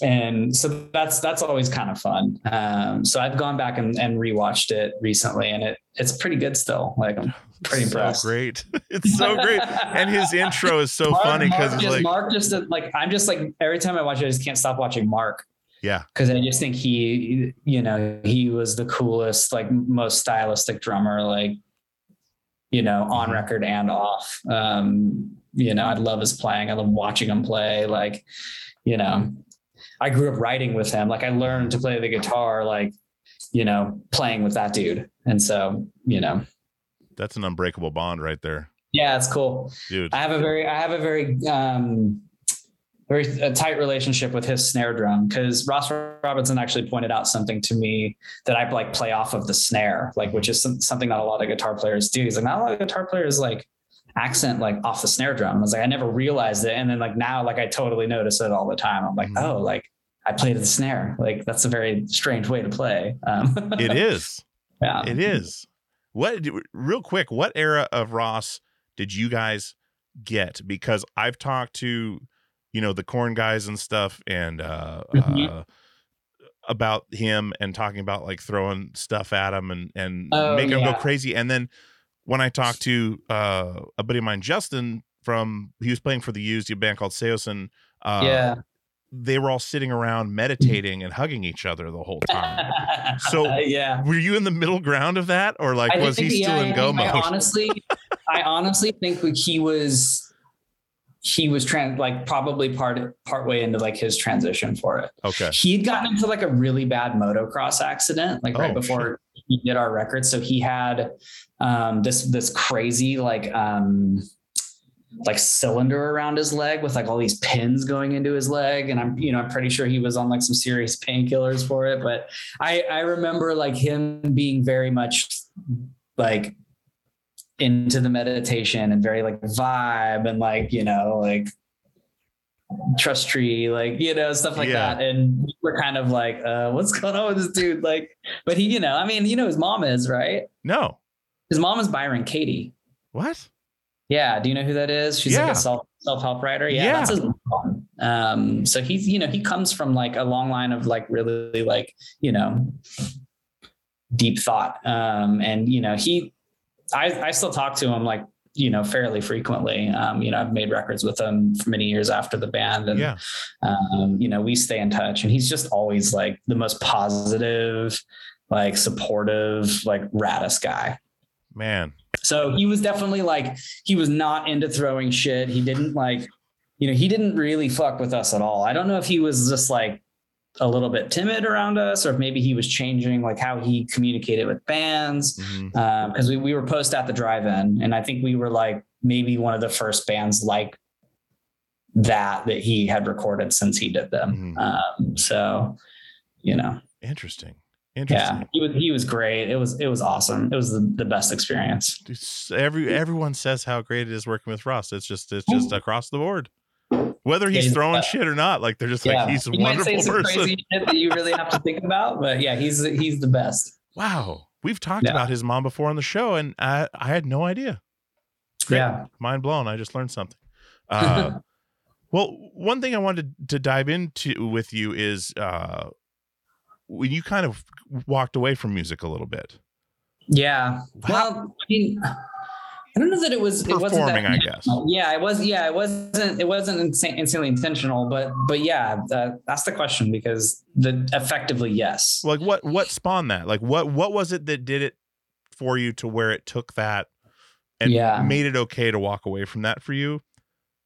and so that's that's always kind of fun um so i've gone back and, and rewatched it recently and it it's pretty good still like i'm pretty so impressed great. It's so great. And his intro is so Mark- funny because Mark just, like, Mark just like I'm just like every time I watch it, I just can't stop watching Mark yeah, because I just think he, you know, he was the coolest, like most stylistic drummer, like you know, on Mhm. record and off. Um, you know, I love his playing. I love watching him play. Like, you know, I grew up writing with him. Like, I learned to play the guitar, like, you know, playing with that dude. And so, you know, that's an unbreakable bond right there, yeah, it's cool. dude. I have a very, I have a very, um, very a tight relationship with his snare drum because Ross Robinson actually pointed out something to me that I like play off of the snare, like which is some, something not a lot of guitar players do. He's like, not a lot of guitar players like accent like off the snare drum. I was like, I never realized it, and then like now, like I totally notice it all the time. I'm like, Mhm. oh, like I played the snare. Like that's a very strange way to play. Um, It is. yeah. It is. What real quick, what era of Ross did you guys get? Because I've talked to, you know, the Korn guys and stuff and uh, Mhm. uh about him and talking about like throwing stuff at him and and Oh, making him go crazy. And then when I talked to uh a buddy of mine, Justin, from he was playing for the used a band called Saosin, uh yeah. they were all sitting around meditating and hugging each other the whole time. So- yeah. Were you in the middle ground of that, or like I was he still yeah, in go I mode? honestly, I honestly think like he was, he was trans like probably part part way into like his transition for it. Okay. He had gotten into like a really bad motocross accident, like right Oh, before he did our record. So he had um, this this crazy like um, like cylinder around his leg with like all these pins going into his leg, and I'm you know I'm pretty sure he was on like some serious painkillers for it. But I I remember like him being very much like into the meditation and very like vibe and like you know like trust tree like you know stuff like Yeah. that. And we're kind of like uh what's going on with this dude? Like but he you know i mean you know his mom is right? No. his mom is byron katie. What? yeah. Do you know who that is? She's like a self self-help writer. Yeah, Yeah. that's his mom. Um so he's you know he comes from like a long line of like really like you know deep thought. Um and you know he i i still talk to him like you know fairly frequently um you know i've made records with him for many years after the band and Yeah. um, you know, we stay in touch and he's just always like the most positive, like supportive, like raddest guy. Man. So he was definitely like, he was not into throwing shit. He didn't like, you know, he didn't really fuck with us at all. I don't know if he was just like a little bit timid around us or if maybe he was changing like how he communicated with bands because we, we were post at the drive-in and i think we were like maybe one of the first bands like that that he had recorded since he did them Mhm. um, so you know Interesting. Interesting. yeah he was he was great it was it was awesome it was the, the best experience Every everyone says how great it is working with Ross. It's just it's just across the board. Whether he's he's throwing the- shit or not, like they're just yeah like he's a he might say wonderful some person. crazy shit that you really have to think about but yeah he's he's the best Wow. We've talked Yeah. about his mom before on the show, and I I had no idea. Great. yeah Mind blown. I just learned something. Uh, well, one thing I wanted to dive into with you is uh, when you kind of walked away from music a little bit. yeah well i mean i don't know that it was it wasn't that Performing, I guess. Yeah, it was. Yeah, it wasn't. It wasn't insane, insanely intentional, but but yeah, uh, that's the question because the effectively yes. like what what spawned that like what what was it that did it for you to where it took that and Yeah. made it okay to walk away from that for you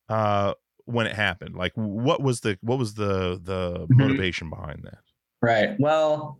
uh when it happened like what was the what was the the Mhm. motivation behind that Right. Well.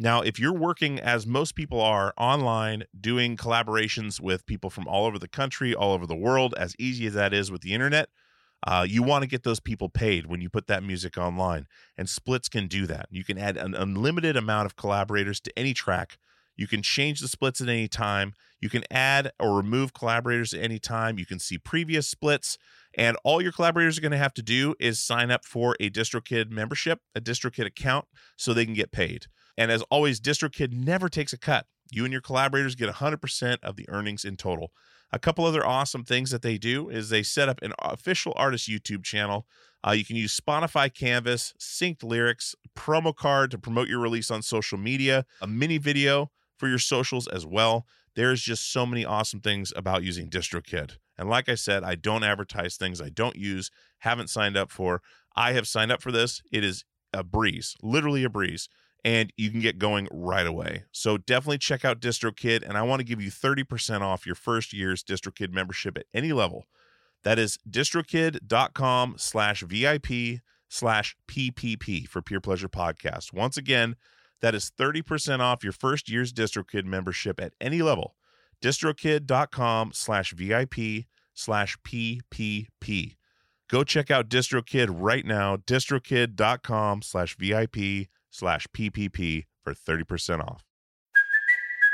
Now, if you're working as most people are online, doing collaborations with people from all over the country, all over the world, as easy as that is with the internet, Uh, you want to get those people paid when you put that music online, and Splits can do that. You can add an unlimited amount of collaborators to any track. You can change the splits at any time. You can add or remove collaborators at any time. You can see previous splits. And all your collaborators are going to have to do is sign up for a DistroKid membership, a DistroKid account, so they can get paid. And as always, DistroKid never takes a cut. You and your collaborators get 100% of the earnings in total. A couple other awesome things that they do is they set up an official artist YouTube channel. Uh, you can use Spotify Canvas, synced lyrics, promo card to promote your release on social media, a mini video for your socials as well. There's just so many awesome things about using DistroKid. And like I said, I don't advertise things I don't use, haven't signed up for. I have signed up for this. It is a breeze, literally a breeze and you can get going right away. So definitely check out DistroKid, and I want to give you 30% off your first year's DistroKid membership at any level. That is distrokid.com slash VIP slash PPP for Peer Pleasure Podcast. Once again, that is 30% off your first year's DistroKid membership at any level. distrokid.com slash VIP slash PPP. Go check out DistroKid right now, distrokid.com slash VIP slash PPP for 30% off.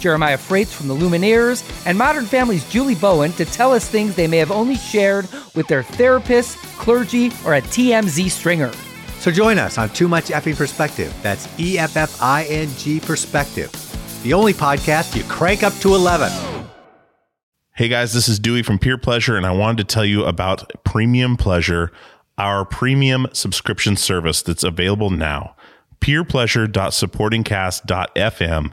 Jeremiah Fraites from the Lumineers, and Modern Family's Julie Bowen to tell us things they may have only shared with their therapist, clergy, or a TMZ stringer. So join us on Too Much Effing Perspective. That's E F F I N G Perspective, the only podcast you crank up to 11. Hey guys, this is Dewey from Peer Pleasure, and I wanted to tell you about Premium Pleasure, our premium subscription service that's available now. Peerpleasure.supportingcast.fm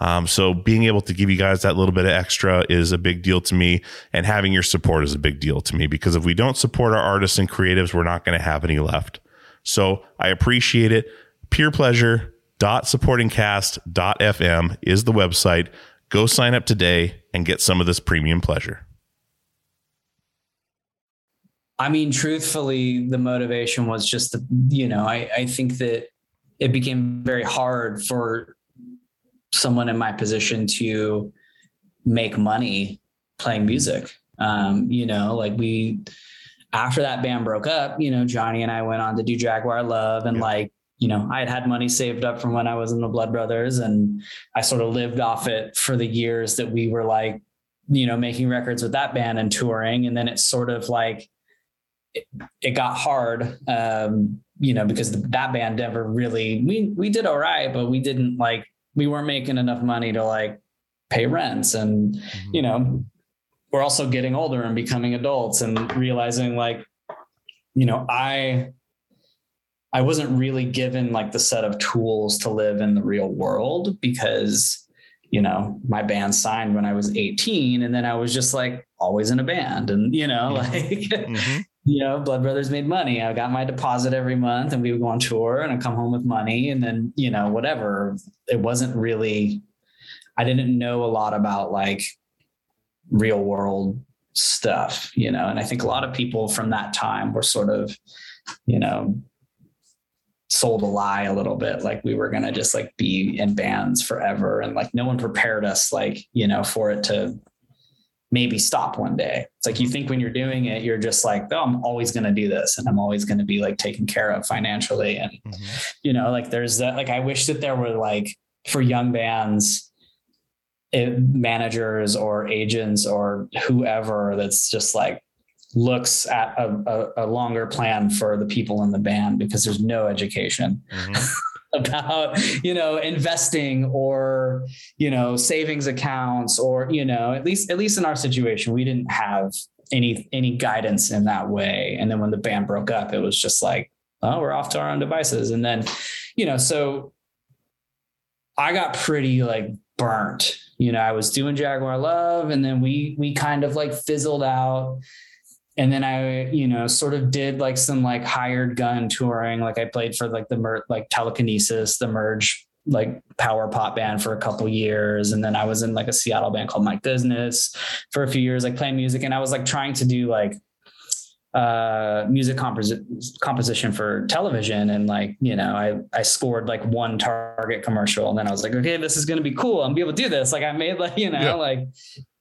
Um, so being able to give you guys that little bit of extra is a big deal to me, and having your support is a big deal to me because if we don't support our artists and creatives, we're not going to have any left. So I appreciate it. Peer pleasure supportingcast.fm is the website. Go sign up today and get some of this premium pleasure. I mean, truthfully, the motivation was just the, you know, I, I think that it became very hard for someone in my position to make money playing music. Um, you know, like we after that band broke up, you know, Johnny and I went on to do Jaguar Love and Yeah. like, you know, I had had money saved up from when I was in the Blood Brothers and I sort of lived off it for the years that we were like, you know, making records with that band and touring. And then it's sort of like, it, it got hard, um, you know, because the, that band never really, we, we did all right, but we didn't like, we weren't making enough money to like pay rents and, Mm-hmm. you know, we're also getting older and becoming adults and realizing like, you know, I, I wasn't really given like the set of tools to live in the real world because, you know, my band signed when I was 18 and then I was just like always in a band and, you know, like, Mhm. You know, Blood Brothers made money. I got my deposit every month and we would go on tour and I'd come home with money and then, you know, whatever. It wasn't really, I didn't know a lot about like real world stuff, you know, and I think a lot of people from that time were sort of, you know, sold a lie a little bit like we were going to just like be in bands forever and like no one prepared us like you know for it to maybe stop one day it's like you think when you're doing it you're just like oh i'm always going to do this and i'm always going to be like taken care of financially and Mhm. you know like there's that like i wish that there were like for young bands it, managers or agents or whoever that's just like looks at a, a, a longer plan for the people in the band because there's no education Mhm. about you know investing or you know savings accounts or you know at least at least in our situation we didn't have any any guidance in that way. And then when the band broke up it was just like oh we're off to our own devices. And then you know so i got pretty like burnt. You know i was doing jaguar love and then we we kind of like fizzled out and then I, you know, sort of did like some like hired gun touring. Like I played for like the mer- like telekinesis, the merge like power pop band for a couple years. And then I was in like a Seattle band called My Business for a few years, like playing music. And I was like trying to do like uh music composi- composition for television and like you know i i scored like one target commercial and then i was like okay this is going to be cool i'm gonna be able to do this like i made like you know Yeah. like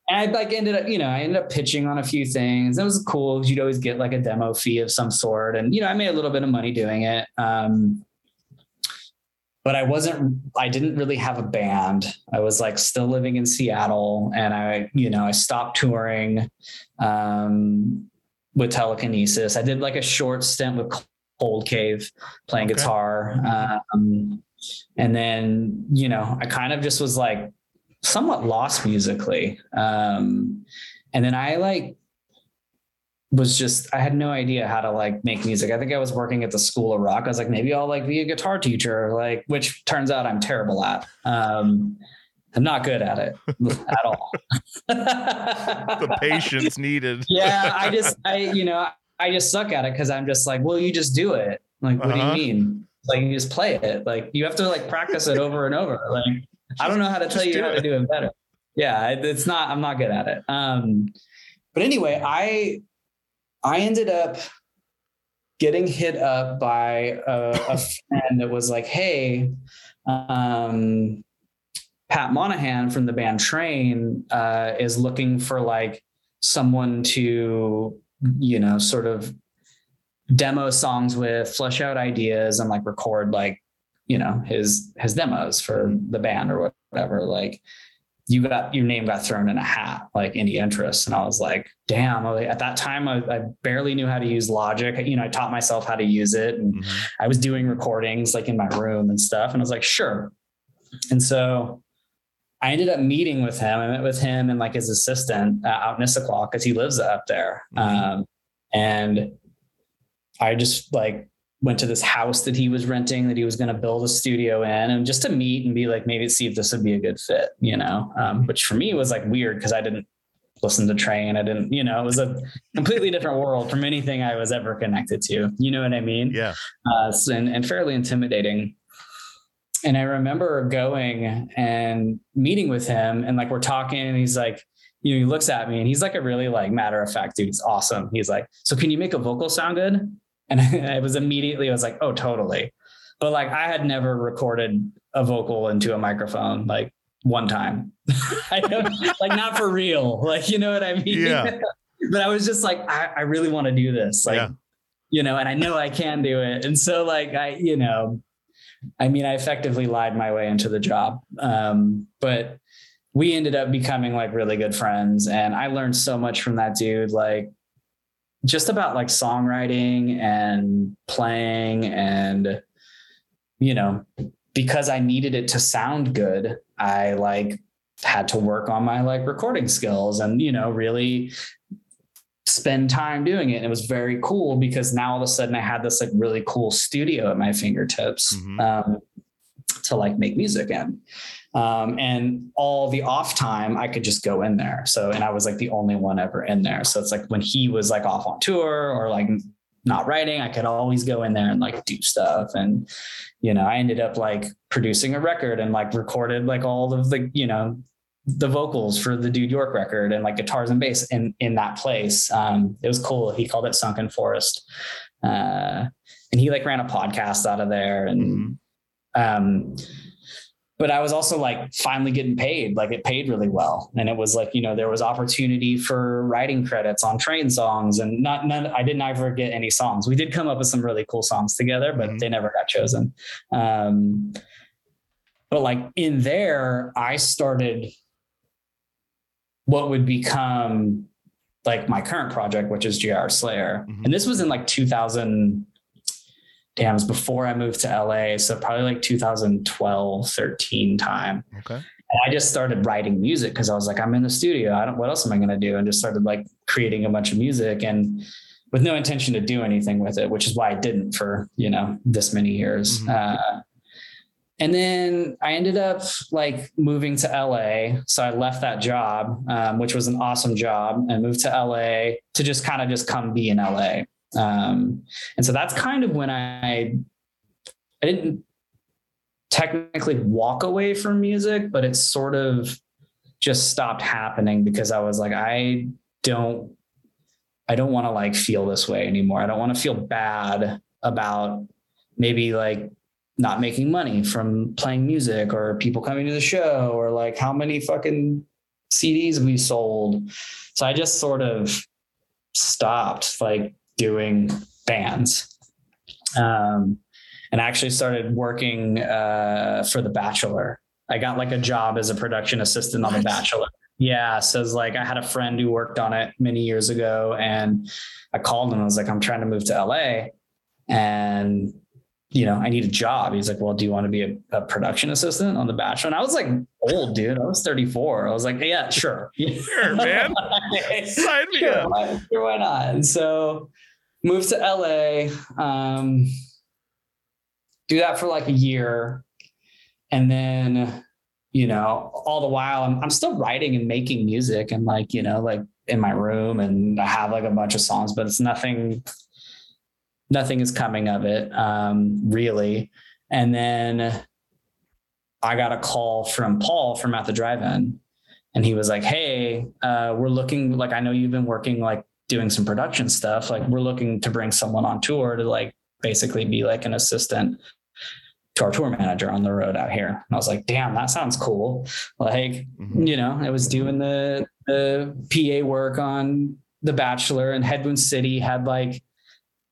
I like ended up, you know, I ended up pitching on a few things. It was cool. You'd always get like a demo fee of some sort. And, you know, I made a little bit of money doing it. Um, but I wasn't, I didn't really have a band. I was like still living in Seattle and I, you know, I stopped touring um, with telekinesis. I did like a short stint with Cold Cave playing Okay. guitar. Um, and then, you know, I kind of just was like, somewhat lost musically. Um, and then I like was just I had no idea how to like make music. I think I was working at the School of Rock. I was like, maybe I'll like be a guitar teacher, like which turns out I'm terrible at. Um, I'm not good at it at all. the patience needed. yeah, I just I you know I just suck at it because I'm just like, well, you just do it. Like, what Uh-huh. do you mean? Like you just play it. Like you have to like practice it over and over. Like I don't know how to tell you do how to do it better. Yeah, it's not. I'm not good at it. Um, but anyway, I I ended up getting hit up by a, a friend that was like, "Hey, um, Pat Monahan from the band Train uh, is looking for like someone to, you know, sort of demo songs with, flesh out ideas, and like record like, you know, his his demos for the band or whatever. Like, you got your name got thrown in a hat, like any interest, and I was like, damn. I was like- At that time, I, I barely knew how to use Logic. You know, I taught myself how to use it, and Mhm. I was doing recordings like in my room and stuff. And I was like, sure. And so I ended up meeting with him. I met with him and like his assistant uh, out in Issaquah because he lives up there. Mhm. Um, and I just like went to this house that he was renting that he was going to build a studio in and just to meet and be like, maybe see if this would be a good fit, you know, um, which for me was like weird because I didn't listen to train. I didn't, you know, it was a completely different world from anything I was ever connected to. You know what I mean? Yeah. uh, and, and fairly intimidating. And I remember going and meeting with him, and like we're talking, and he's like, you know, he looks at me and he's like a really like matter of fact dude. He's awesome. He's like, so can you make a vocal sound good? And I was immediately, I was like, oh, totally. But like I had never recorded a vocal into a microphone like one time. I don't, like not for real. Like, you know what I mean? Yeah. but I was just like, I, I really want to do this. Like, Yeah. you know, and I know I can do it. And so like I, you know, I mean, I effectively lied my way into the job. Um, but we ended up becoming like really good friends. And I learned so much from that dude, like just about like songwriting and playing and, you know, because I needed it to sound good, I like had to work on my like recording skills and, you know, really spend time doing it. And it was very cool because now all of a sudden I had this like really cool studio at my fingertips Mhm. um, to like make music in. Um, and all the off time I could just go in there. So, and I was like the only one ever in there. So it's like when he was like off on tour or like not writing, I could always go in there and like do stuff. And, you know, I ended up like producing a record and like recorded like all of the, you know, the vocals for the Dude York record and like guitars and bass in in that place. Um, it was cool. He called it Sunken Forest, uh, and he like ran a podcast out of there. And um, but I was also like finally getting paid. Like it paid really well, and it was like you know there was opportunity for writing credits on train songs, and not none. I didn't ever get any songs. We did come up with some really cool songs together, but Mhm. they never got chosen. Um, but like in there, I started what would become like my current project, which is JR Slayer. Mhm. And this was in like 2000, damn, it was before I moved to LA. So probably like 2012, 13 time. Okay. And I just started writing music because I was like, I'm in the studio. I don't, what else am I going to do? And just started like creating a bunch of music and with no intention to do anything with it, which is why I didn't for, you know, this many years. Mhm. Uh, and then I ended up like moving to LA. So I left that job, um, which was an awesome job, and moved to LA to just kind of just come be in LA. Um, and so that's kind of when I I didn't technically walk away from music, but it sort of just stopped happening because I was like, I don't I don't want to like feel this way anymore. I don't want to feel bad about maybe like not making money from playing music or people coming to the show or like how many fucking CDs we sold. So I just sort of stopped like doing bands. Um, and I actually started working uh, for The Bachelor. I got like a job as a production assistant on The Bachelor. Yeah. So it's like I had a friend who worked on it many years ago and I called him I was like, I'm trying to move to LA and you know, I need a job. He's like, Well, do you want to be a, a production assistant on The Bachelor? And I was like, old dude. I was 34. I was like, Yeah, sure. Sure, man. Sign me sure, up. why, sure, why not? And so moved to LA. Um, do that for like a year. And then, you know, all the while I'm, I'm still writing and making music and like, you know, like in my room and I have like a bunch of songs, but it's nothing, nothing is coming of it um, really. And then I got a call from Paul from at the drive-in and he was like, Hey, uh, we're looking like, I know you've been working like doing some production stuff. Like we're looking to bring someone on tour to like basically be like an assistant to our tour manager on the road out here. And I was like, damn, that sounds cool. Like, Mhm. you know, I was doing the, the PA work on The Bachelor and Head Wound City had like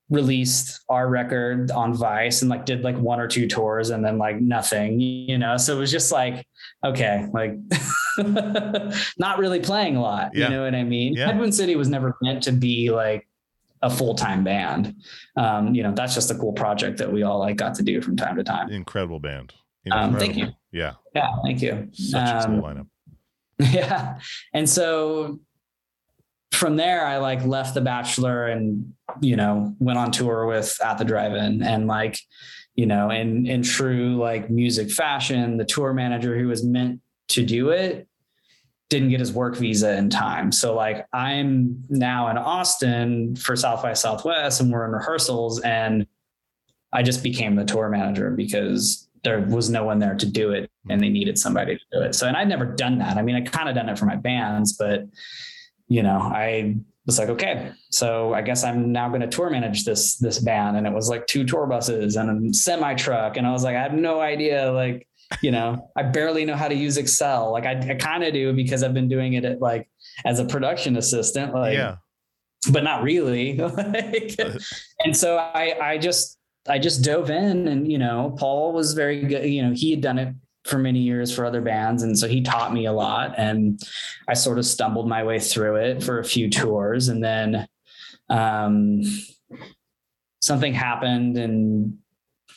released our record on Vice and like did like one or two tours and then like nothing, you know? So it was just like, okay, like not really playing a lot, Yeah. you know what I mean? Yeah. Head Wound City was never meant to be like a full-time band. Um, you know, that's just a cool project that we all like got to do from time to time. Incredible band. Um, thank you. Yeah. Yeah, thank you. Such a cool Um, lineup. yeah. And so from there, I like left The Bachelor and, you know, went on tour with At the Drive In and like, you know, in, in true like music fashion, the tour manager who was meant to do it didn't get his work visa in time. So like I'm now in Austin for South by Southwest and we're in rehearsals and I just became the tour manager because there was no one there to do it and they needed somebody to do it. So, and I'd never done that. I mean, I kind of done it for my bands, but you know, I was like, okay, so I guess I'm now going to tour manage this, this band. And it was like two tour buses and a semi truck. And I was like, I have no idea like you know, I barely know how to use Excel. Like I, I kind of do because I've been doing it at like as a production assistant. Like, yeah. but not really. like, and so I, I just, I just dove in and, you know, Paul was very good. You know, he had done it for many years for other bands. And so he taught me a lot and I sort of stumbled my way through it for a few tours. And then, um, something happened and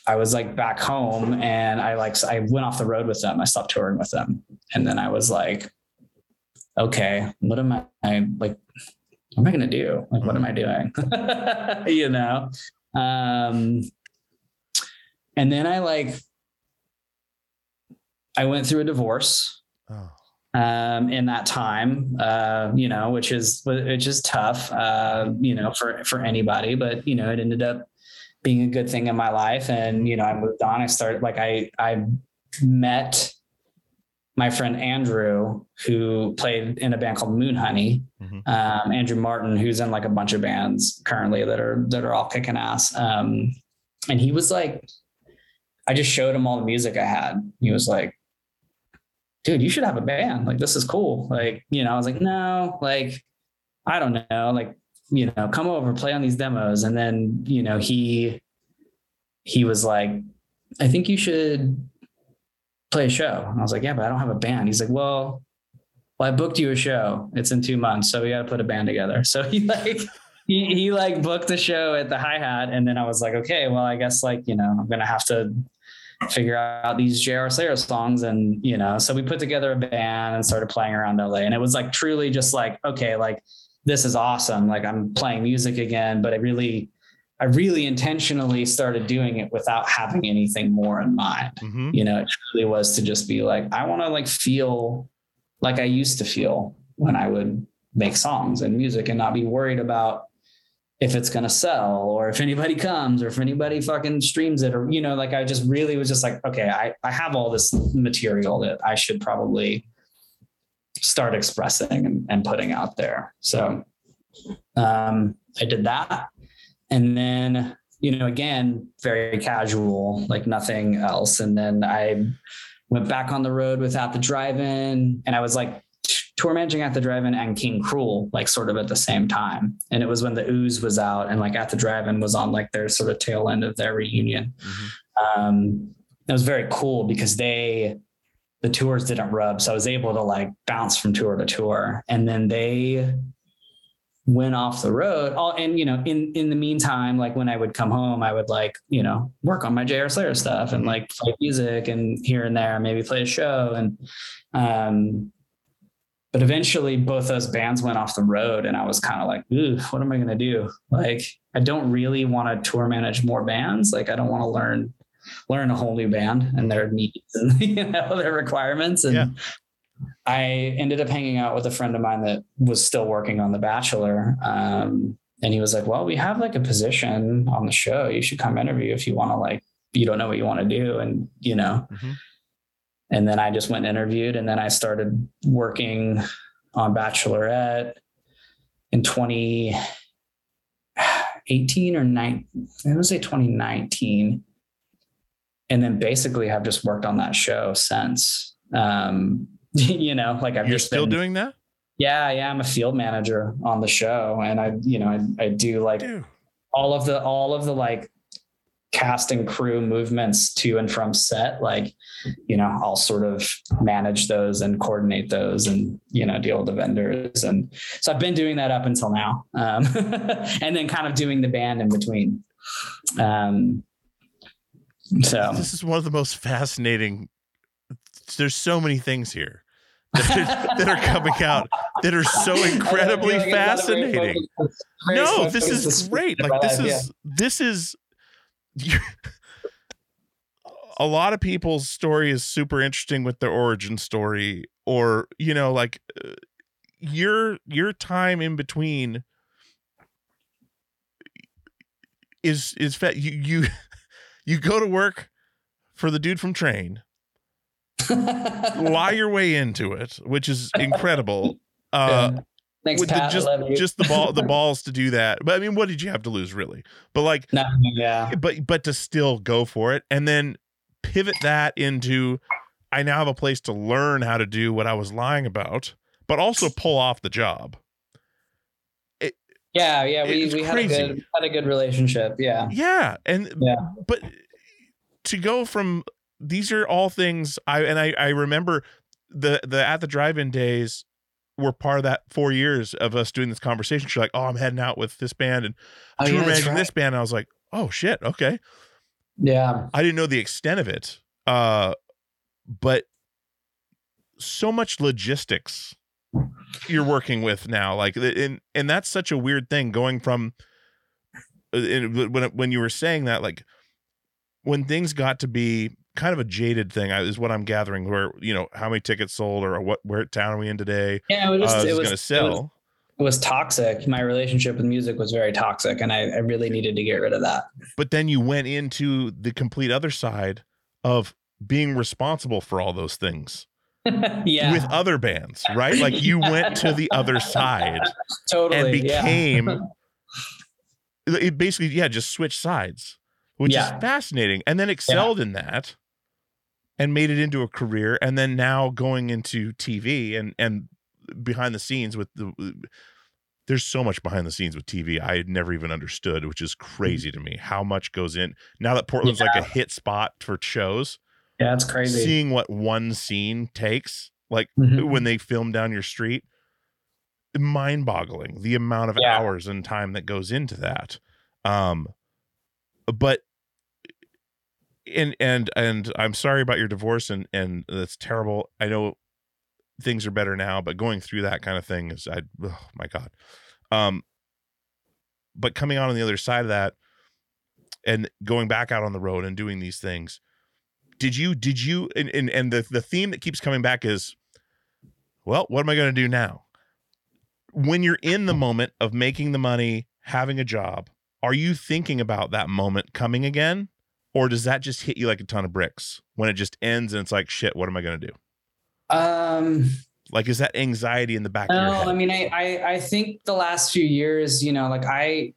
I was like back home and I like, I went off the road with them. I stopped touring with them. And then I was like, okay, what am I, I like, what am I going to do? Like, what am I doing? you know? Um, and then I like, I went through a divorce Oh. um, in that time, uh, you know, which is which is tough, uh, you know, for for anybody. But you know, it ended up being a good thing in my life, and you know, I moved on. I started like I I met my friend Andrew, who played in a band called Moon Honey. Mhm. Um, Andrew Martin, who's in like a bunch of bands currently that are that are all kicking ass. Um, and he was like, I just showed him all the music I had. He was like, dude, you should have a band. Like, this is cool. Like, you know, I was like, no, like, I don't know. Like, you know, come over, play on these demos. And then, you know, he, he was like, I think you should play a show. And I was like, yeah, but I don't have a band. He's like, well, well, I booked you a show. It's in two months. So we got to put a band together. So he like, he, he like booked a show at the hi-hat. And then I was like, okay, well, I guess like, you know, I'm to have to figure out these J.R. Slayer songs. And, you know, so we put together a band and started playing around LA. And it was like truly just like, okay, like this is awesome. Like I'm playing music again, but I really, I really intentionally started doing it without having anything more in mind. Mhm. You know, it truly was to just be like, I want to like feel like I used to feel when I would make songs and music and not be worried about if it's going to sell or if anybody comes or if anybody fucking streams it or, you know, like I just really was just like, okay, I, I have all this material that I should probably start expressing and, and putting out there. So um, I did that. And then, you know, again, very casual, like nothing else. And then I went back on the road with At the Drive-In and I was like tour managing at the drive-in and King Krule, like sort of at the same time. And it was when the OOZ was out and like at the drive-in was on like their sort of tail end of their reunion. Um, it was very cool because they, the tours didn't rub. So I was able to like bounce from tour to tour. And then they went off the road. All and you know, in in the meantime, like when I would come home, I would like, you know, work on my J.R. Slayer stuff and like play music and here and there, maybe play a show. And um but eventually both those bands went off the road and I was kind of like, ooh, what am I gonna do? Like I don't really want to tour manage more bands. Like I don't want to learn learn a whole new band and their needs and you know their requirements. And Yeah. I ended up hanging out with a friend of mine that was still working on The Bachelor. Um, and he was like, Well, we have like a position on the show. You should come interview if you want to, like, you don't know what you want to do. And, you know, Mhm. and then I just went and interviewed. And then I started working on Bachelorette in 2018 or 9, I would say 2019. And then basically have just worked on that show since. Um, you know, like I've You're just still been- doing that? yeah, yeah, I'm a field manager on the show, and I, you know, I, I do like Dude. all of the all of the like cast and crew movements to and from set. Like, you know, I'll sort of manage those and coordinate those, and you know, deal with the vendors, and so I've been doing that up until now, um, and then kind of doing the band in between. Um, so This is one of the most fascinating. There's so many things here that are, that are coming out that are so incredibly I feel like it's not a very fascinating. No, this is great. Like this is this is a lot of people's story is super interesting with their origin story or you know like uh, your your time in between is is fa- you you you go to work for the dude from train lie your way into it which is incredible uh Thanks, with the, just I love you. just the ball the balls to do that but i mean what did you have to lose really but like no, yeah. but but to still go for it and then pivot that into I now have a place to learn how to do what I was lying about, but also pull off the job. Yeah, yeah, we, It's we had a good had a good relationship. Yeah. Yeah, and Yeah. but to go from these are all things I and I I remember the the at the drive-in days were part of that four years of us doing this conversation. She's like, "Oh, I'm heading out with this band and Oh, tour yeah, managing this band." And I was like, "Oh shit, okay." Yeah. I didn't know the extent of it, uh, but so much logistics you're working with now, like, and and that's such a weird thing going from uh, when when you were saying that, like, when things got to be kind of a jaded thing, is what I'm gathering. Where you know how many tickets sold or what where town are we in today? Yeah, it was uh, it was going to sell. It was, it was toxic. My relationship with music was very toxic, and I, I really needed to get rid of that. but then you went into the complete other side of being responsible for all those things. yeah, with other bands, right? Like you went to the other side totally and yeah. became it basically, yeah, just switched sides, which Yeah. is fascinating. And then excelled in that and made it into a career. And then now going into TV and and behind the scenes with the there's so much behind the scenes with TV I had never even understood, which is mm-hmm. crazy to me. How much goes in now that Portland's like a hit spot for shows yeah, it's crazy. seeing what one scene takes like Mhm. when they film down your street mind boggling the amount of Yeah. hours and time that goes into that um but and and and i'm sorry about your divorce and and that's terrible i know things are better now but going through that kind of thing is i oh my god um but coming out on the other side of that and going back out on the road and doing these things did you did you and and, and the the theme that keeps coming back is well what am i going to do now? When you're in the moment of making the money having a job are you thinking about that moment coming again? Or does that just hit you like a ton of bricks when it just ends and it's like shit what am i going to do? Um, like is that anxiety in the back of your no, I mean, I, I I think the last few years, you know, like I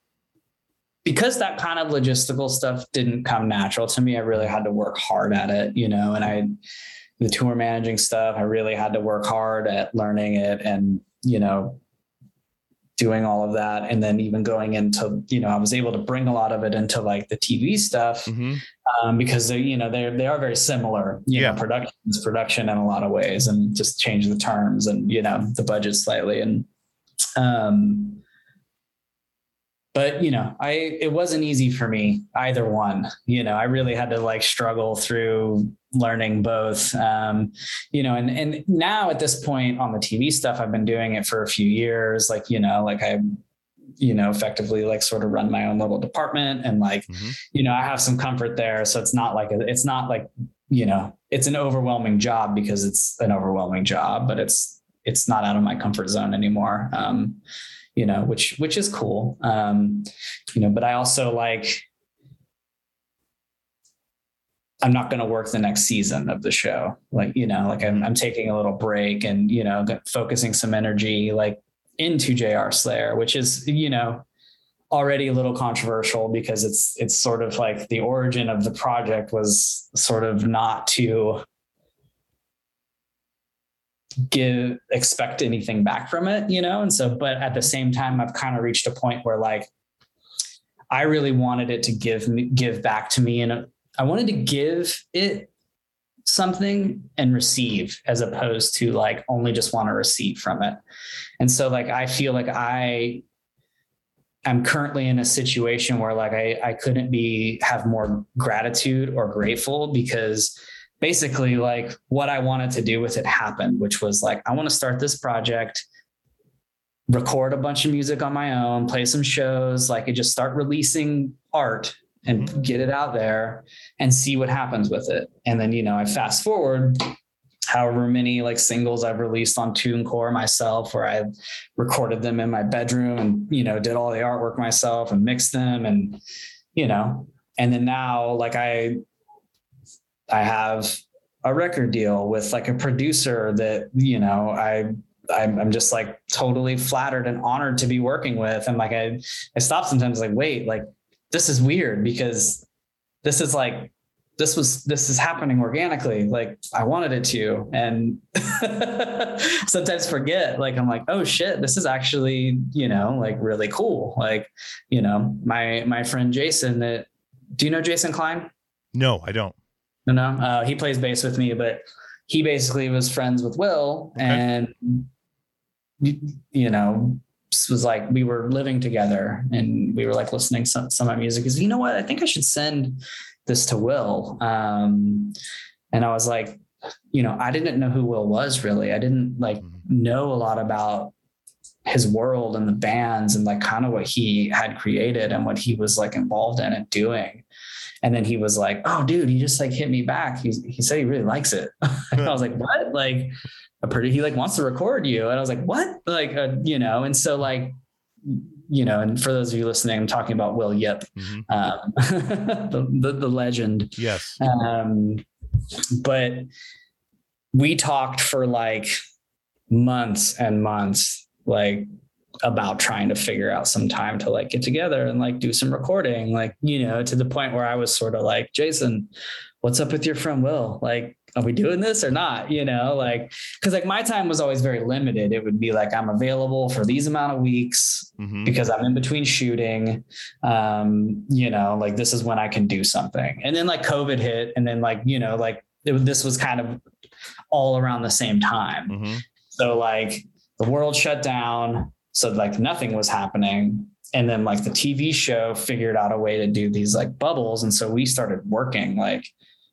because that kind of logistical stuff didn't come natural to me. I really had to work hard at it, you know, and I the tour managing stuff, I really had to work hard at learning it and you know doing all of that and then even going into you know i was able to bring a lot of it into like the tv stuff Mhm. um, because they you know they're, they are very similar you Yeah. know production production in a lot of ways and just change the terms and you know the budget slightly and um but you know i it wasn't easy for me either one. You know i really had to like struggle through learning both. Um you know and and now at this point on the tv stuff i've been doing it for a few years. Like you know like i you know effectively like sort of run my own little department and like Mhm. you know i have some comfort there. So it's not like a, it's not like you know it's an overwhelming job because it's an overwhelming job but it's it's not out of my comfort zone anymore. Um you know which which is cool. Um you know but i also like i'm not going to work the next season of the show. Like you know like I'm, I'm taking a little break and you know focusing some energy like into jr slayer which is you know already a little controversial because it's it's sort of like the origin of the project was sort of not to give expect anything back from it you know? And so but at the same time i've kind of reached a point where like i really wanted it to give me give back to me and i wanted to give it something and receive as opposed to like only just want to receive from it. And so like i feel like i i'm currently in a situation where like i i couldn't be have more gratitude or grateful because basically like what I wanted to do with it happened, which was like, I want to start this project, record a bunch of music on my own, play some shows, like and just start releasing art and mm-hmm. get it out there and see what happens with it. And then, you know, I fast forward however many like singles I've released on TuneCore myself, where I recorded them in my bedroom and, you know, did all the artwork myself and mixed them and, you know, and then now like I I have a record deal with like a producer that, you know, I I'm, I'm just like totally flattered and honored to be working with. And like I I stop sometimes like, wait, like this is weird because this is like this was this is happening organically like i wanted it to and sometimes forget like i'm like oh shit this is actually you know like really cool like you know my my friend jason that do you know jason klein No, I don't. No no. Uh, he plays bass with me but he basically was friends with will Okay. and you, know was like we were living together and we were like listening to some, some of my music. Because you know what? I think i should send this to will. Um and i was like you know i didn't know who will was really. I didn't like Mhm. know a lot about his world and the bands and like kind of what he had created and what he was like involved in and doing and then he was like oh dude he just like hit me back. He, he said he really likes it. I was like what? Like a pretty he like wants to record you. And i was like what? Like uh, you know? And so like you know and for those of you listening i'm talking about will yip Mhm. um the, the the legend. Yes. um, but we talked for like months and months, like about trying to figure out some time to like get together and like do some recording, like, you know, to the point where I was sort of like, Jason, what's up with your friend Will? Like, are we doing this or not? You know, like, cause like my time was always very limited. It would be like, I'm available for these amount of weeks Mhm. because I'm in between shooting. Um, you know, like this is when I can do something. And then like COVID hit, and then like, you know, like it, this was kind of all around the same time. Mhm. So like the world shut down. So like nothing was happening. And then like the TV show figured out a way to do these like bubbles. And so we started working like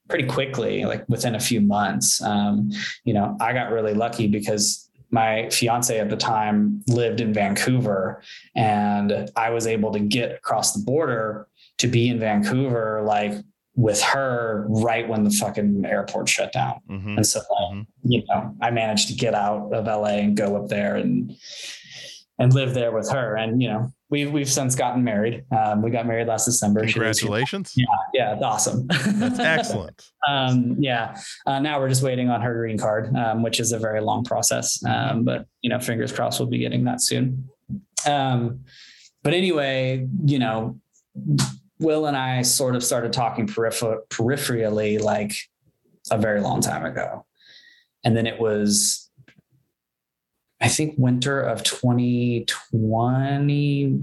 pretty quickly, like within a few months. Um, you know, I got really lucky because my fiance at the time lived in Vancouver and I was able to get across the border to be in Vancouver like with her right when the fucking airport shut down. Mhm. And so, like, Mhm. you know, I managed to get out of LA and go up there and and live there with her. And you know, we've we've since gotten married. Um, we got married last December. Congratulations. Yeah, yeah, it's awesome. That's excellent. um, yeah. Uh, now we're just waiting on her green card, um, which is a very long process. Um, but you know, fingers crossed, we'll be getting that soon. Um, but anyway, you know, Will and I sort of started talking peripher- peripherally like a very long time ago, and then it was. I think winter of 2020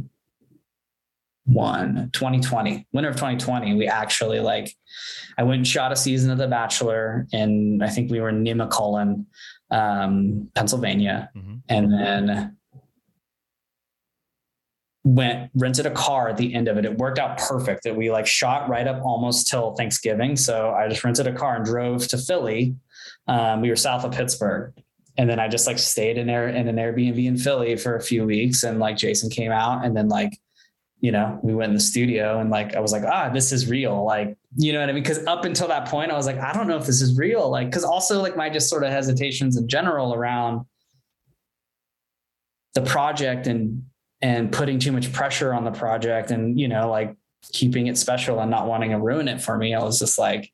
one 2020 winter of 2020 we actually like i went and shot a season of the bachelor and i think we were in nemacolin um, pennsylvania. Mhm. and then went rented a car at the end of it. It worked out perfect that we like shot right up almost till thanksgiving. So i just rented a car and drove to philly. Um, we were south of pittsburgh and then i just like stayed in there in an airbnb in philly for a few weeks and like jason came out and then like you know, we went in the studio and like I was like, ah, this is real. Like, you know what I mean? Because up until that point, I was like, I don't know if this is real. Like, because also like my just sort of hesitations in general around the project and and putting too much pressure on the project and you know like keeping it special and not wanting to ruin it for me. I was just like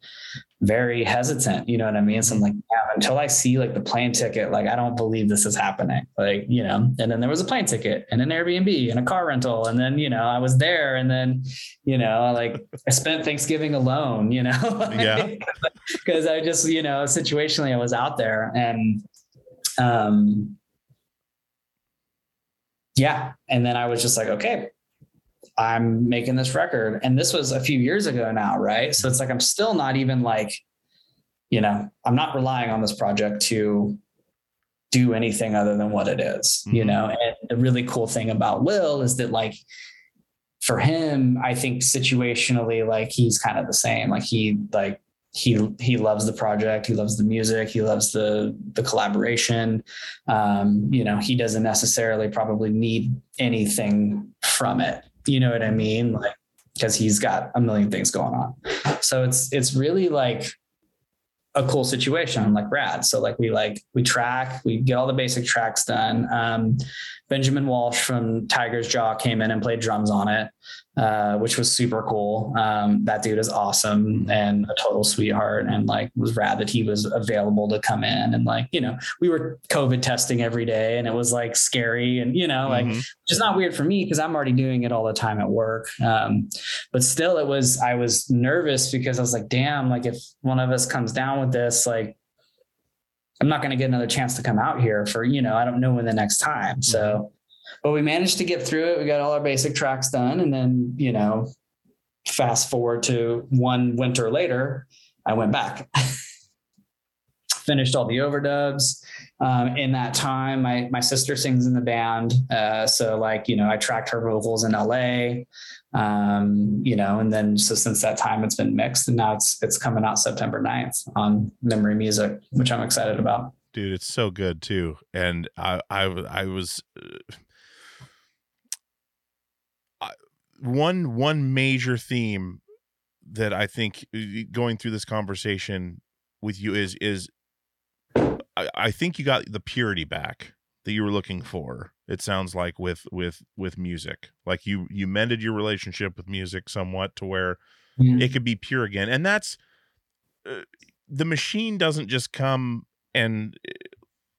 very hesitant. You know what I mean? So I'm like, yeah, until I see like the plane ticket, like I don't believe this is happening. Like, you know, and then there was a plane ticket and an Airbnb and a car rental. And then, you know, I was there and then, you know, like I spent Thanksgiving alone, you know, Yeah. because I just, you know, situationally I was out there and, um, yeah. And then I was just like, okay, I'm making this record. And this was a few years ago now, right? So it's like I'm still not even like, you know, I'm not relying on this project to do anything other than what it is, you Mhm. know. And the really cool thing about Will is that like for him, I think situationally, like he's kind of the same. Like he like he he loves the project, he loves the music, he loves the the collaboration. Um, you know, he doesn't necessarily probably need anything from it. You know what I mean? Like because he's got a million things going on. So it's it's really like a cool situation. Like rad. So like we like we track, we get all the basic tracks done. Um, Benjamin Walsh from Tiger's Jaw came in and played drums on it. uh, which was super cool. Um, that dude is awesome and a total sweetheart, and like was rad that he was available to come in. And like, you know, we were COVID testing every day, and it was like scary, and you know, like Mhm. just not weird for me because I'm already doing it all the time at work. Um, but still, it was I was nervous because I was like, damn, like if one of us comes down with this, like. I'm not going to get another chance to come out here for, you know, I don't know when the next time. So, but we managed to get through it. We got all our basic tracks done. And then, you know, fast forward to one winter later, I went back. Finished all the overdubs. Um, in that time, my my sister sings in the band, uh, so like you know, I tracked her vocals in LA, um, you know, and then so since that time, it's been mixed, and now it's it's coming out September 9th on Memory Music, which I'm excited about. dude it's so good too and i i, I was uh, one one major theme that i think uh, going through this conversation with you is is I, I think you got the purity back that you were looking for it sounds like with with with music. Like you you mended your relationship with music somewhat to where it could be pure again and that's uh, the machine doesn't just come and uh,